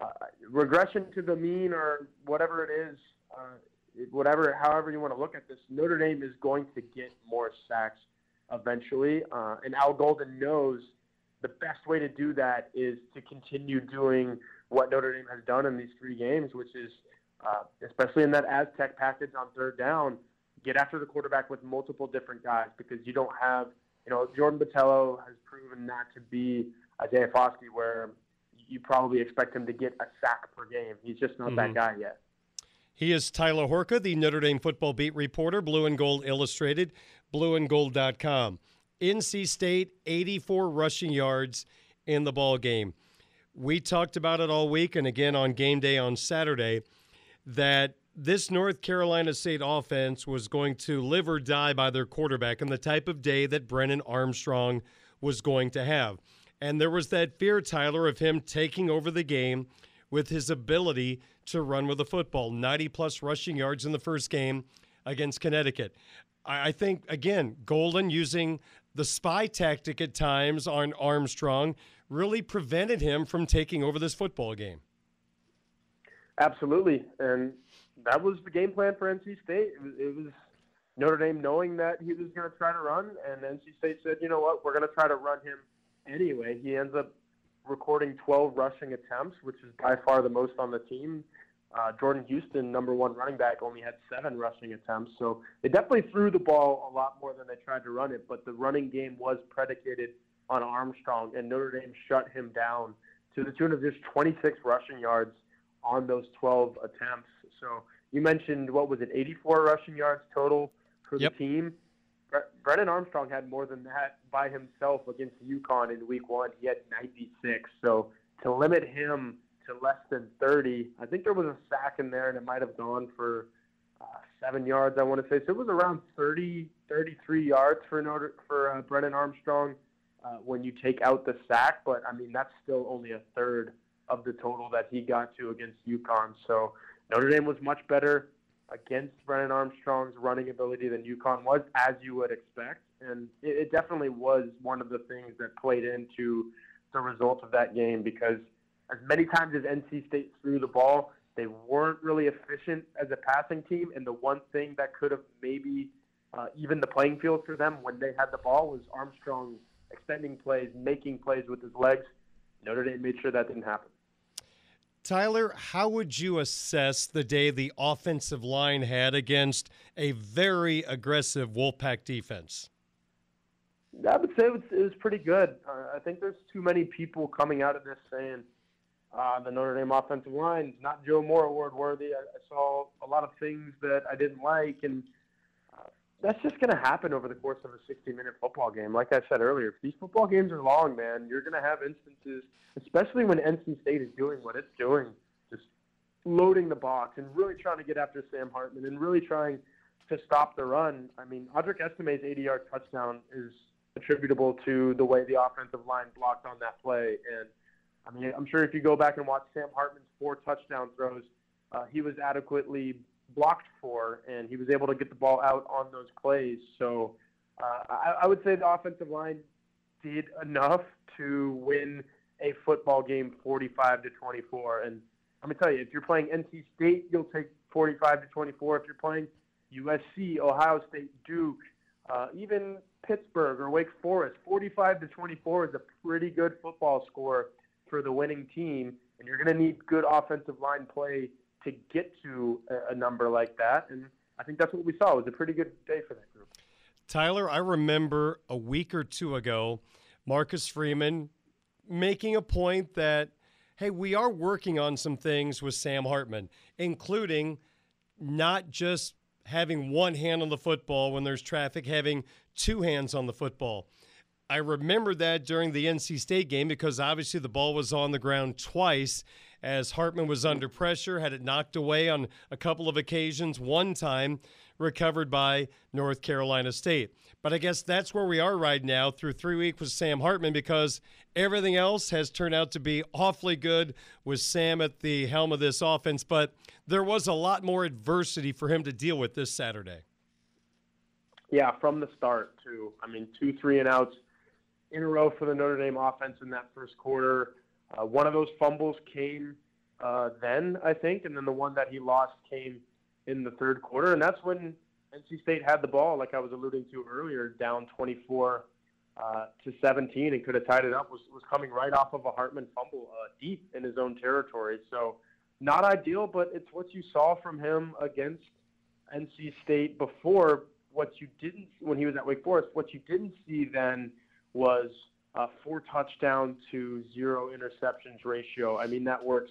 uh, regression to the mean or whatever it is, uh, whatever, however you want to look at this, Notre Dame is going to get more sacks eventually. Uh, and Al Golden knows the best way to do that is to continue doing what Notre Dame has done in these three games, which is, uh, especially in that Aztec package on third down, get after the quarterback with multiple different guys because you don't have – you know, Jordan Botelho has proven not to be Isaiah Foskey, where you probably expect him to get a sack per game. He's just not mm-hmm. that guy yet. He is Tyler Horka, the Notre Dame football beat reporter, Blue and Gold Illustrated, blueandgold.com. NC State, 84 rushing yards in the ball game. We talked about it all week and again on game day on Saturday. that this North Carolina State offense was going to live or die by their quarterback and the type of day that Brennan Armstrong was going to have. And there was that fear, Tyler, of him taking over the game with his ability to run with the football 90 plus rushing yards in the first game against Connecticut. I think, again, Golden using the spy tactic at times on Armstrong really prevented him from taking over this football game. Absolutely. And that was the game plan for NC State. It was, it was Notre Dame knowing that he was going to try to run, and NC State said, you know what, we're going to try to run him anyway. He ends up recording 12 rushing attempts, which is by far the most on the team. Uh, Jordan Houston, number one running back, only had seven rushing attempts. So they definitely threw the ball a lot more than they tried to run it. But the running game was predicated on Armstrong, and Notre Dame shut him down to the tune of just 26 rushing yards on those 12 attempts. So you mentioned what was it, 84 rushing yards total for yep. the team. Bre- Brennan Armstrong had more than that by himself against UConn in Week One. He had 96. So to limit him to less than 30, I think there was a sack in there, and it might have gone for uh, seven yards. I want to say so. It was around 30, 33 yards for Notre, for uh, Brennan Armstrong uh, when you take out the sack. But I mean, that's still only a third of the total that he got to against UConn. So Notre Dame was much better against Brennan Armstrong's running ability than UConn was, as you would expect. And it, it definitely was one of the things that played into the result of that game because as many times as NC State threw the ball, they weren't really efficient as a passing team. And the one thing that could have maybe uh, even the playing field for them when they had the ball was Armstrong extending plays, making plays with his legs. Notre Dame made sure that didn't happen. Tyler, how would you assess the day the offensive line had against a very aggressive Wolfpack defense? I would say it was, it was pretty good. Uh, I think there's too many people coming out of this saying uh, the Notre Dame offensive line is not Joe Moore award worthy. I, I saw a lot of things that I didn't like, and that's just going to happen over the course of a 60 minute football game. Like I said earlier, if these football games are long, man, you're going to have instances, especially when NC State is doing what it's doing, just loading the box and really trying to get after Sam Hartman and really trying to stop the run. I mean, Audric Estime's 80 yard touchdown is attributable to the way the offensive line blocked on that play. And I mean, I'm sure if you go back and watch Sam Hartman's four touchdown throws, uh, he was adequately blocked for, and he was able to get the ball out on those plays. So uh, I, I would say the offensive line did enough to win a football game 45 to 24. And I'm gonna tell you, if you're playing NC State, you'll take 45 to 24. If you're playing USC, Ohio State, Duke, uh, even Pittsburgh or Wake Forest, 45 to 24 is a pretty good football score for the winning team. And you're going to need good offensive line play to get to a, number like that. And I think that's what we saw. It was a pretty good day for that group. Tyler, I remember a week or two ago, Marcus Freeman making a point that, hey, we are working on some things with Sam Hartman, including not just having one hand on the football when there's traffic, having two hands on the football. I remember that during the NC State game because obviously the ball was on the ground twice as Hartman was under pressure, had it knocked away on a couple of occasions, one time recovered by North Carolina State. But I guess that's where we are right now through three weeks with Sam Hartman because everything else has turned out to be awfully good with Sam at the helm of this offense. But there was a lot more adversity for him to deal with this Saturday. Yeah, from the start, too. I mean, two three and outs in a row for the Notre Dame offense in that first quarter. Uh, one of those fumbles came uh, then, I think, and then the one that he lost came in the third quarter, and that's when NC State had the ball, like I was alluding to earlier, down 24 uh, to 17, and could have tied it up. Was was coming right off of a Hartman fumble, uh, deep in his own territory. So, not ideal, but it's what you saw from him against NC State before. What you didn't when he was at Wake Forest, what you didn't see then was uh, four touchdown to zero interceptions ratio. I mean, that works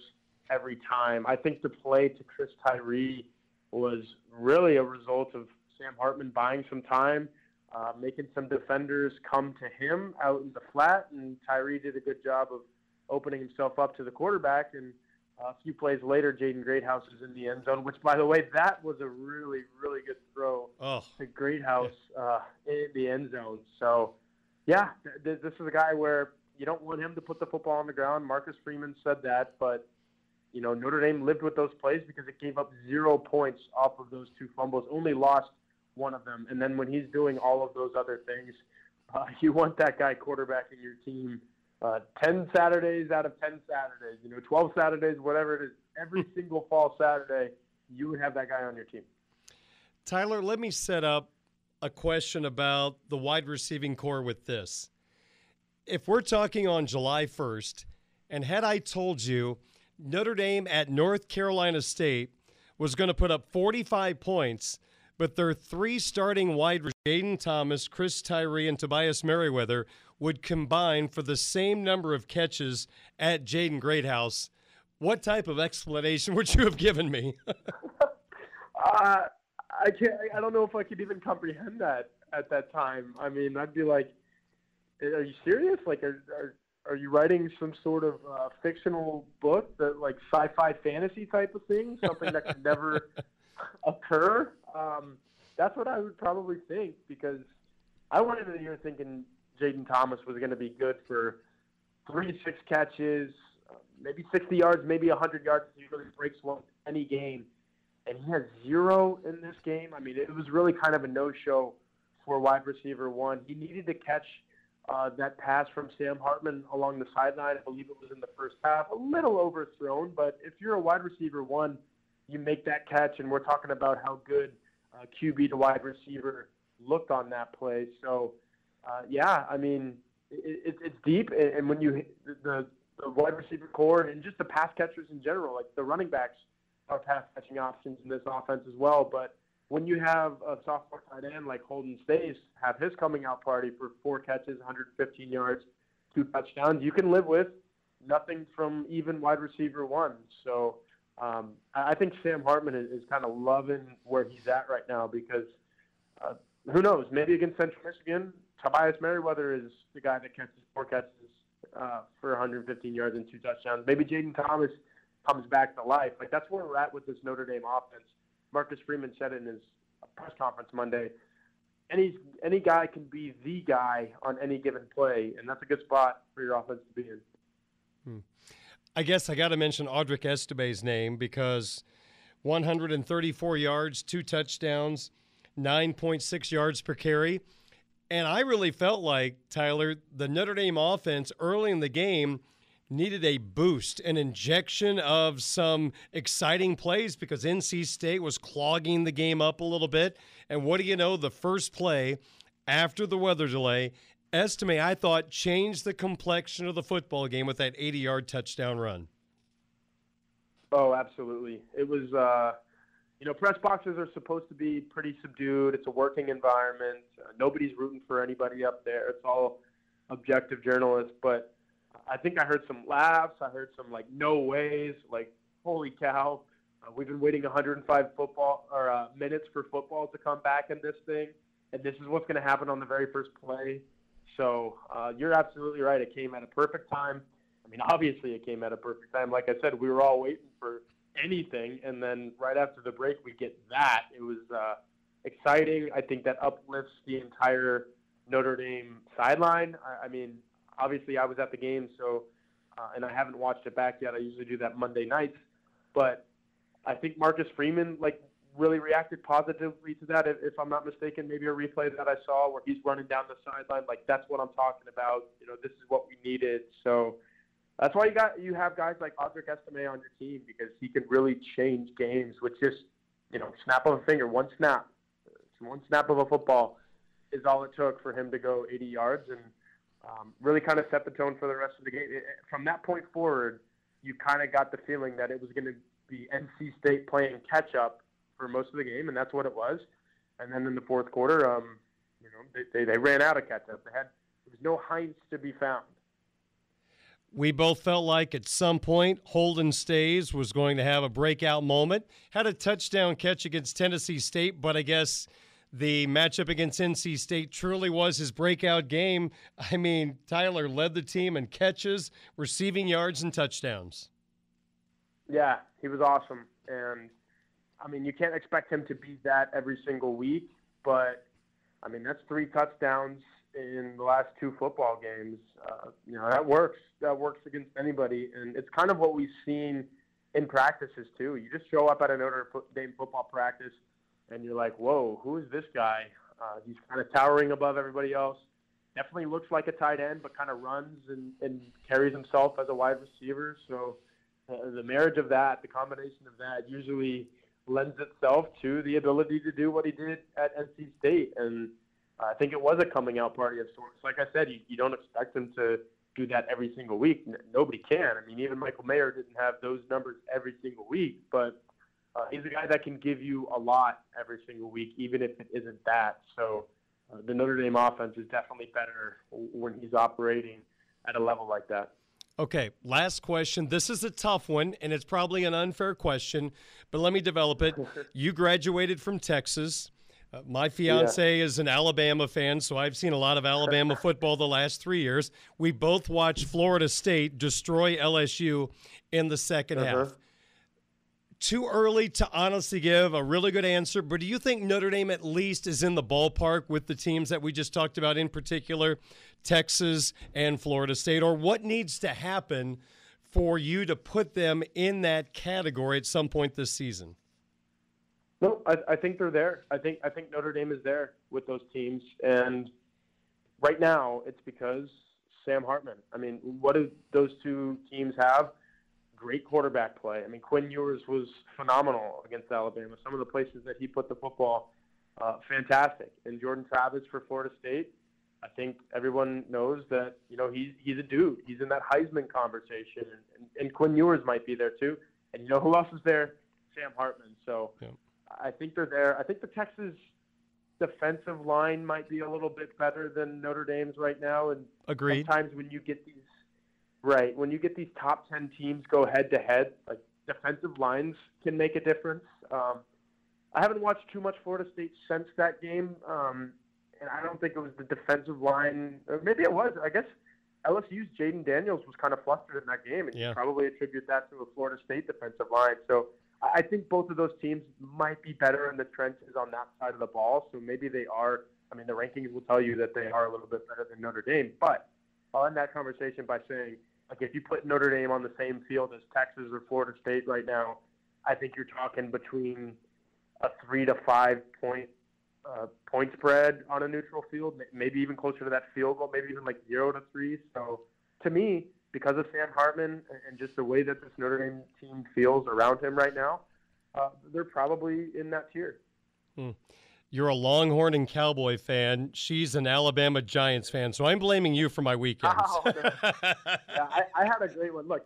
every time. I think the play to Chris Tyree was really a result of Sam Hartman buying some time, uh, making some defenders come to him out in the flat, and Tyree did a good job of opening himself up to the quarterback. And a few plays later, Jaden Greathouse is in the end zone, which, by the way, that was a really, really good throw oh. to Greathouse uh, in the end zone. So, yeah, th- this is a guy where you don't want him to put the football on the ground. Marcus Freeman said that, but you know Notre Dame lived with those plays because it gave up zero points off of those two fumbles, only lost one of them. And then when he's doing all of those other things, uh, you want that guy quarterbacking your team uh, 10 Saturdays out of 10 Saturdays, you know, 12 Saturdays, whatever it is, every single fall Saturday, you would have that guy on your team. Tyler, let me set up a question about the wide receiving corps with this. If we're talking on July 1st, and had I told you Notre Dame at North Carolina State was going to put up 45 points, but their three starting wide receivers, Jayden Thomas, Chris Tyree, and Tobias Merriweather would combine for the same number of catches at Jaden Greathouse, what type of explanation would you have given me? uh, I can't. I don't know if I could even comprehend that at that time. I mean, I'd be like, "Are you serious? Like, are are, are you writing some sort of uh, fictional book that like sci-fi fantasy type of thing, something that could never occur?" Um, that's what I would probably think because I went into the year thinking Jayden Thomas was going to be good for three six catches, uh, maybe 60 yards, maybe 100 yards. He really breaks one any game, and he has zero in this game. I mean, it was really kind of a no-show for wide receiver one. He needed to catch uh, that pass from Sam Hartman along the sideline. I believe it was in the first half, a little overthrown. But if you're a wide receiver one, you make that catch, and we're talking about how good uh, QB to wide receiver looked on that play. So uh, yeah, I mean, it, it, it's deep, and when you the the wide receiver corps and just the pass catchers in general, like the running backs are pass catching options in this offense as well. But when you have a sophomore tight end like Holden Staes have his coming out party for four catches, 115 yards, two touchdowns, you can live with nothing from even wide receiver one. So um, I think Sam Hartman is, is kind of loving where he's at right now because uh, who knows? Maybe against Central Michigan, Tobias Merriweather is the guy that catches four catches uh, for 115 yards and two touchdowns. Maybe Jayden Thomas comes back to life. Like that's where we're at with this Notre Dame offense. Marcus Freeman said it in his press conference Monday. Any any guy can be the guy on any given play, and that's a good spot for your offense to be in. Hmm. I guess I got to mention Audric Estime's name because 134 yards, two touchdowns, 9.6 yards per carry. And I really felt like, Tyler, the Notre Dame offense early in the game needed a boost, an injection of some exciting plays because NC State was clogging the game up a little bit. And what do you know? The first play after the weather delay, Estime, I thought, changed the complexion of the football game with that 80 yard touchdown run. Oh, absolutely. It was. Uh you know, press boxes are supposed to be pretty subdued. It's a working environment. Uh, nobody's rooting for anybody up there. It's all objective journalists. But I think I heard some laughs. I heard some like no ways. Like holy cow, uh, we've been waiting 105 football or uh, minutes for football to come back in this thing, and this is what's going to happen on the very first play. So uh, you're absolutely right. It came at a perfect time. I mean, obviously it came at a perfect time. Like I said, we were all waiting for anything. And then right after the break, we get that. It was uh, exciting. I think that uplifts the entire Notre Dame sideline. I, I mean, obviously, I was at the game, so uh, and I haven't watched it back yet. I usually do that Monday nights, but I think Marcus Freeman like really reacted positively to that. If, if I'm not mistaken, maybe a replay that I saw where he's running down the sideline. Like that's what I'm talking about. You know, this is what we needed. So that's why you got you have guys like Audric Estime on your team because he can really change games with just you know snap of a finger, one snap, one snap of a football is all it took for him to go 80 yards and um, really kind of set the tone for the rest of the game. It, from that point forward, you kind of got the feeling that it was going to be NC State playing catch up for most of the game, and that's what it was. And then in the fourth quarter, um, you know, they, they, they ran out of catch up. They had there was no Heinz to be found. We both felt like at some point Holden Staes was going to have a breakout moment. Had a touchdown catch against Tennessee State, but I guess the matchup against NC State truly was his breakout game. I mean, Tyler led the team in catches, receiving yards, and touchdowns. Yeah, he was awesome, and I mean, you can't expect him to be that every single week, but I mean, that's three touchdowns in the last two football games. Uh, you know, that works. That works against anybody, and it's kind of what we've seen in practices too. You just show up at a Notre Dame football practice, and you're like, "Whoa, who is this guy?" Uh, he's kind of towering above everybody else. Definitely looks like a tight end, but kind of runs and, and carries himself as a wide receiver. So uh, the marriage of that, the combination of that, usually lends itself to the ability to do what he did at NC State. And I think it was a coming out party of sorts. Like I said, you, you don't expect him to do that every single week. N- nobody can. I mean, even Michael Mayer didn't have those numbers every single week, but uh, he's a guy that can give you a lot every single week, even if it isn't that. So uh, the Notre Dame offense is definitely better when he's operating at a level like that. Okay, last question. This is a tough one, and it's probably an unfair question, but let me develop it. you graduated from Texas. Uh, my fiance yeah. is an Alabama fan, so I've seen a lot of Alabama football the last three years. We both watched Florida State destroy LSU in the 2nd uh-huh. half. Too early to honestly give a really good answer, but do you think Notre Dame at least is in the ballpark with the teams that we just talked about, in particular, Texas and Florida State? Or what needs to happen for you to put them in that category at some point this season? No, I, I think they're there. I think I think Notre Dame is there with those teams, and right now it's because Sam Hartman. I mean, what do those two teams have? Great quarterback play. I mean, Quinn Ewers was phenomenal against Alabama. Some of the places that he put the football, uh, fantastic. And Jordan Travis for Florida State. I think everyone knows that you know he's he's a dude. He's in that Heisman conversation, and, and, and Quinn Ewers might be there too. And you know who else is there? Sam Hartman. So. Yeah I think they're there. I think the Texas defensive line might be a little bit better than Notre Dame's right now. And Agreed. sometimes when you get these right, when you get these top ten teams go head to head, like defensive lines can make a difference. Um, I haven't watched too much Florida State since that game, um, and I don't think it was the defensive line. Or maybe it was. I guess LSU's Jayden Daniels was kind of flustered in that game, and yeah. you probably attribute that to a Florida State defensive line. So I think both of those teams might be better in the trenches on that side of the ball. So maybe they are. I mean, the rankings will tell you that they are a little bit better than Notre Dame. But I'll end that conversation by saying, like, if you put Notre Dame on the same field as Texas or Florida State right now, I think you're talking between a three to five point uh, point spread on a neutral field, maybe even closer to that field goal, maybe even like zero to three. So to me, because of Sam Hartman and just the way that this Notre Dame team feels around him right now, uh, they're probably in that tier. Hmm. You're a Longhorn and Cowboy fan. She's an Alabama Giants fan, so I'm blaming you for my weekends. Oh, yeah, I, I, had a great one. Look,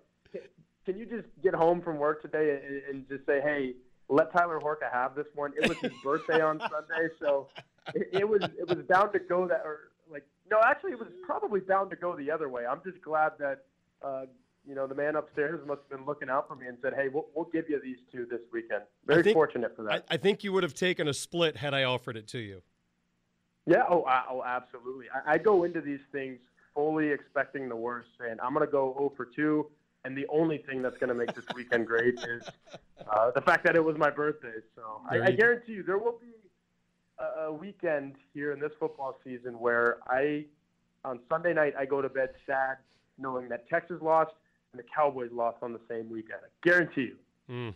can you just get home from work today and, and just say, "Hey, let Tyler Horka have this one"? It was his birthday on Sunday, so it, it was it was bound to go that or like no, actually, it was probably bound to go the other way. I'm just glad that uh, you know, the man upstairs must have been looking out for me and said, "Hey, we'll, we'll give you these two this weekend." Very think, fortunate for that. I, I, think you would have taken a split had I offered it to you. Yeah. Oh, oh, absolutely. I, I go into these things fully expecting the worst, and I'm going to go 0 for 2, and the only thing that's going to make this weekend great is uh, the fact that it was my birthday. So I, I, guarantee you, there will be a, a weekend here in this football season where I, on Sunday night, I go to bed sad knowing that Texas lost and the Cowboys lost on the same weekend. I guarantee you. Mm.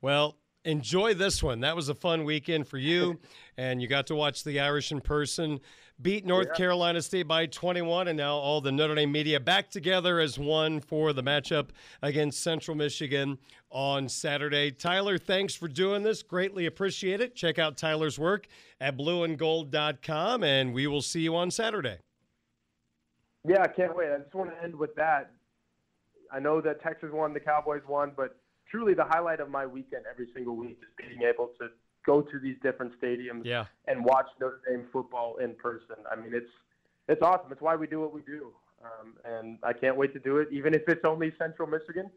Well, enjoy this one. That was a fun weekend for you, and you got to watch the Irish in person. Beat North yeah. Carolina State by 21, and now all the Notre Dame media back together as one for the matchup against Central Michigan on Saturday. Tyler, thanks for doing this. Greatly appreciate it. Check out Tyler's work at blueandgold.com, and we will see you on Saturday. Yeah, I can't wait. I just want to end with that. I know that Texas won, the Cowboys won, but truly the highlight of my weekend every single week is being able to go to these different stadiums yeah. and watch Notre Dame football in person. I mean, it's it's awesome. It's why we do what we do, um, and I can't wait to do it, even if it's only Central Michigan.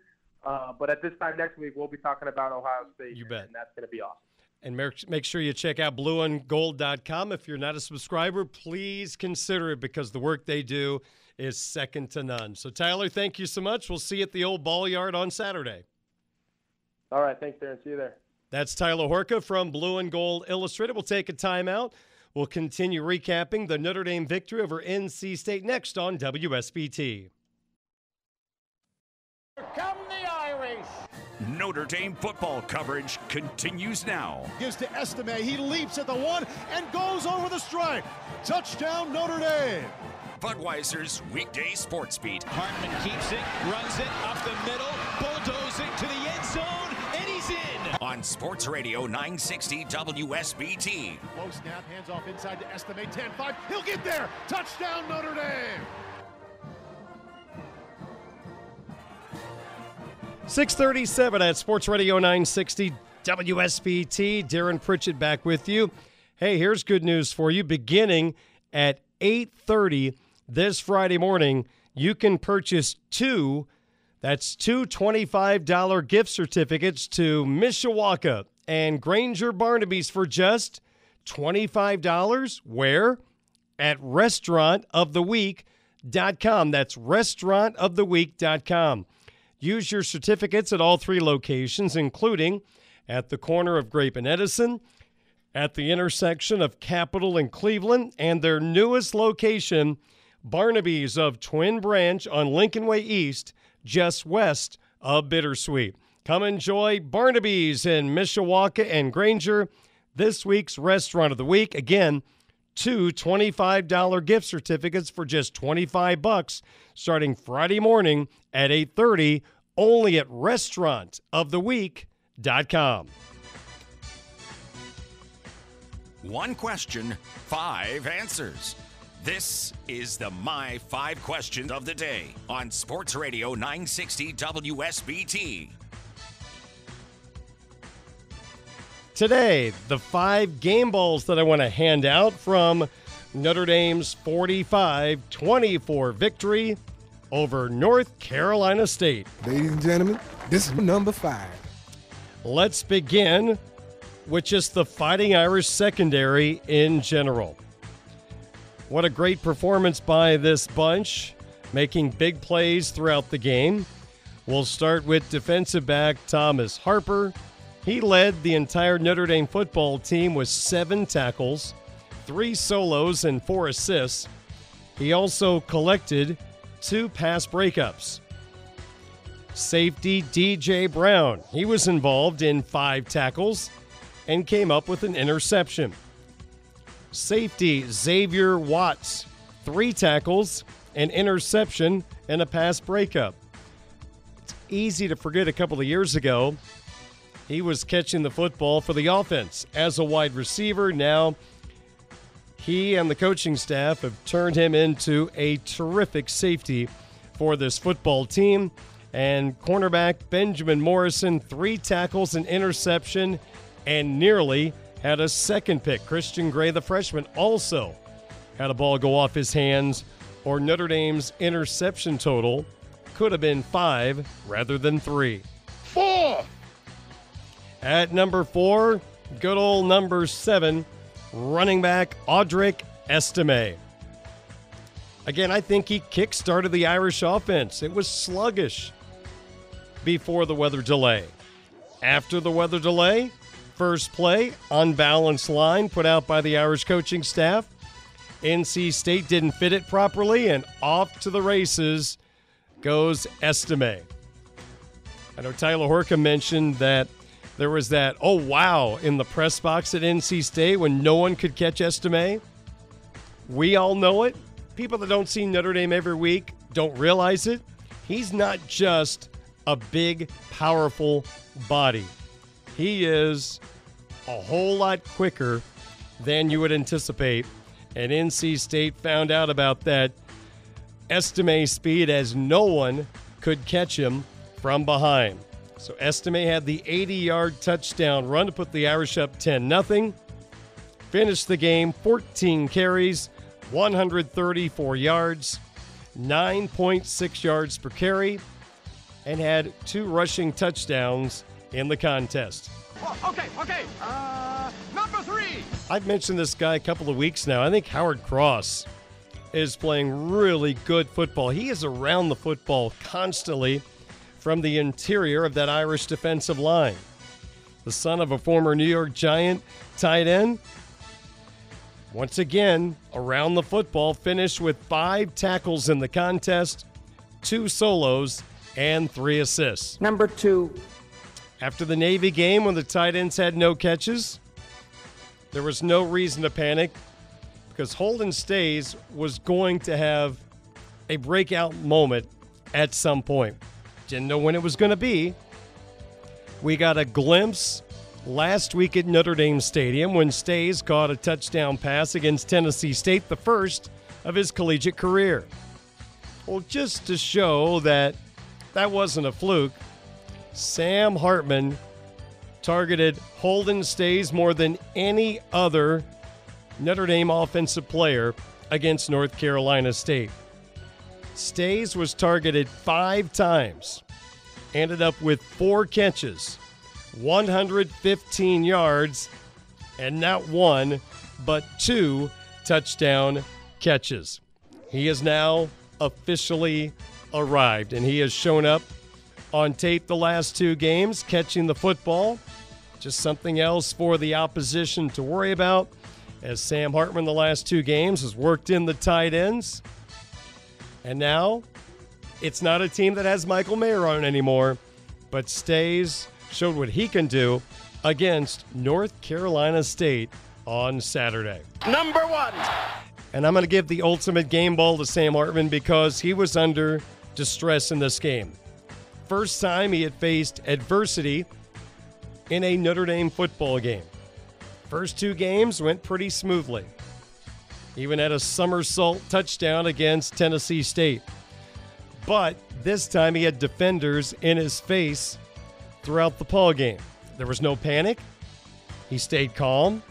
Uh, but at this time next week, we'll be talking about Ohio State. You bet, and that's going to be awesome. And make sure you check out blueandgold.com. If you're not a subscriber, please consider it because the work they do is second to none. So, Tyler, thank you so much. We'll see you at the old ball yard on Saturday. All right. Thanks, Darin. See you there. That's Tyler Horka from Blue and Gold Illustrated. We'll take a timeout. We'll continue recapping the Notre Dame victory over NC State next on WSBT. Come the Irish! Notre Dame football coverage continues now. Gives to Estime. He leaps at the one and goes over the stripe. Touchdown, Notre Dame. Budweiser's weekday sports beat. Hartman keeps it, runs it up the middle, bulldozing to the end zone, and he's in. On Sports Radio 960 WSBT. Low snap, hands off inside to Estime. 10 5. He'll get there. Touchdown, Notre Dame. 637 at Sports Radio 960 WSBT. Darin Pritchett back with you. Hey, here's good news for you. Beginning at 8:30 this Friday morning, you can purchase two that's two $25 gift certificates to Mishawaka and Granger Barnaby's for just $25. Where? At restaurantoftheweek.com. That's restaurantoftheweek.com. Use your certificates at all three locations, including at the corner of Grape and Edison, at the intersection of Capitol and Cleveland, and their newest location, Barnaby's of Twin Branch on Lincoln Way East, just west of Bittersweet. Come enjoy Barnaby's in Mishawaka and Granger. This week's Restaurant of the Week. Again, two $25 gift certificates for just 25 bucks starting Friday morning at 8:30 only at restaurantoftheweek.com. One question, five answers. This is the My Five Questions of the Day on Sports Radio 960 WSBT. Today, the five game balls that I want to hand out from Notre Dame's 45 24 victory over North Carolina State. Ladies and gentlemen, this is number five. Let's begin with just the Fighting Irish secondary in general. What a great performance by this bunch, making big plays throughout the game. We'll start with defensive back Thomas Harper. He led the entire Notre Dame football team with seven tackles, three solos, and four assists. He also collected two pass breakups. Safety DJ Brown, he was involved in five tackles and came up with an interception. Safety Xavier Watts, three tackles, an interception, and a pass breakup. It's easy to forget a couple of years ago, he was catching the football for the offense as a wide receiver. Now, he and the coaching staff have turned him into a terrific safety for this football team. And cornerback Benjamin Morrison, three tackles, an interception, and nearly had a second pick. Christian Gray, the freshman, also had a ball go off his hands, or Notre Dame's interception total could have been five rather than three. Four! At number four, good old number seven, running back Audric Estime. Again, I think he kick started the Irish offense. It was sluggish before the weather delay. After the weather delay, first play, unbalanced line put out by the Irish coaching staff. NC State didn't fit it properly, and off to the races goes Estime. I know Tyler Horka mentioned that there was that, oh wow, in the press box at NC State when no one could catch Estime. We all know it. People that don't see Notre Dame every week don't realize it. He's not just a big, powerful body, he is a whole lot quicker than you would anticipate. And NC State found out about that Estime speed as no one could catch him from behind. So Estime had the 80 yard touchdown run to put the Irish up 10 0. Finished the game 14 carries, 134 yards, 9.6 yards per carry, and had two rushing touchdowns in the contest. Oh, okay, okay. Uh, number three. I've mentioned this guy a couple of weeks now. I think Howard Cross is playing really good football. He is around the football constantly from the interior of that Irish defensive line. The son of a former New York Giant tight end. Once again, around the football, finished with five tackles in the contest, two solos, and three assists. Number two. After the Navy game, when the tight ends had no catches, there was no reason to panic because Holden Staes was going to have a breakout moment at some point. Didn't know when it was going to be. We got a glimpse last week at Notre Dame Stadium when Staes caught a touchdown pass against Tennessee State, the first of his collegiate career. Well, just to show that that wasn't a fluke, Sam Hartman targeted Holden Staes more than any other Notre Dame offensive player against North Carolina State. Staes was targeted five times, ended up with four catches, 115 yards, and not one, but two touchdown catches. He has now officially arrived, and he has shown up on tape the last two games, catching the football. Just something else for the opposition to worry about, as Sam Hartman the last two games has worked in the tight ends. And now it's not a team that has Michael Mayer on anymore, but Staes, showed what he can do against North Carolina State on Saturday. Number one. And I'm going to give the ultimate game ball to Sam Hartman because he was under distress in this game. First time he had faced adversity in a Notre Dame football game. First two games went pretty smoothly. Even had a somersault touchdown against Tennessee State. But this time he had defenders in his face throughout the ball game. There was no panic. He stayed calm.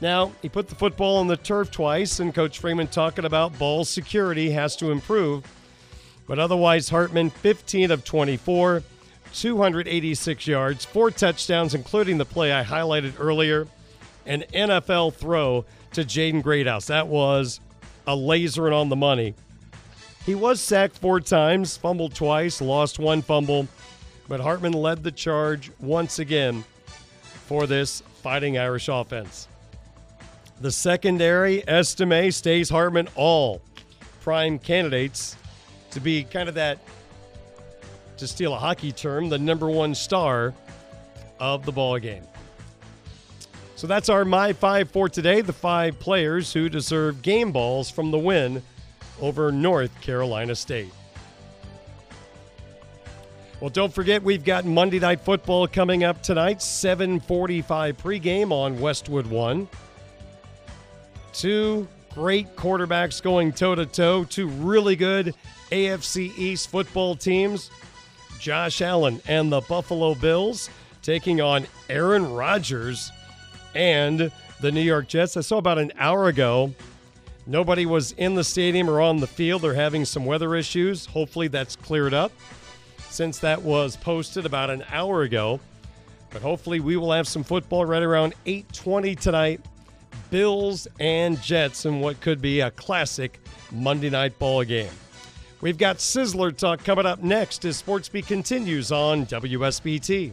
Now, he put the football on the turf twice, and Coach Freeman talking about ball security has to improve. But otherwise, Hartman, 15 of 24, 286 yards, four touchdowns, including the play I highlighted earlier, an NFL throw to Jaden Greathouse. That was a laser and on the money. He was sacked four times, fumbled twice, lost one fumble, but Hartman led the charge once again for this Fighting Irish offense. The secondary, Estime, Staes Hartman, all prime candidates to be kind of that, to steal a hockey term, the number one star of the ball game. So that's our My Five for today. The five players who deserve game balls from the win over North Carolina State. Well, don't forget we've got Monday Night Football coming up tonight, 7:45 pregame on Westwood One. Two great quarterbacks going toe to toe. Two really good AFC East football teams. Josh Allen and the Buffalo Bills taking on Aaron Rodgers and the New York Jets. I saw about an hour ago. Nobody was in the stadium or on the field. They're having some weather issues. Hopefully that's cleared up since that was posted about an hour ago. But hopefully we will have some football right around 8:20 tonight. Bills and Jets in what could be a classic Monday night ball game. We've got Sizzler Talk coming up next as Sportsbeat continues on WSBT.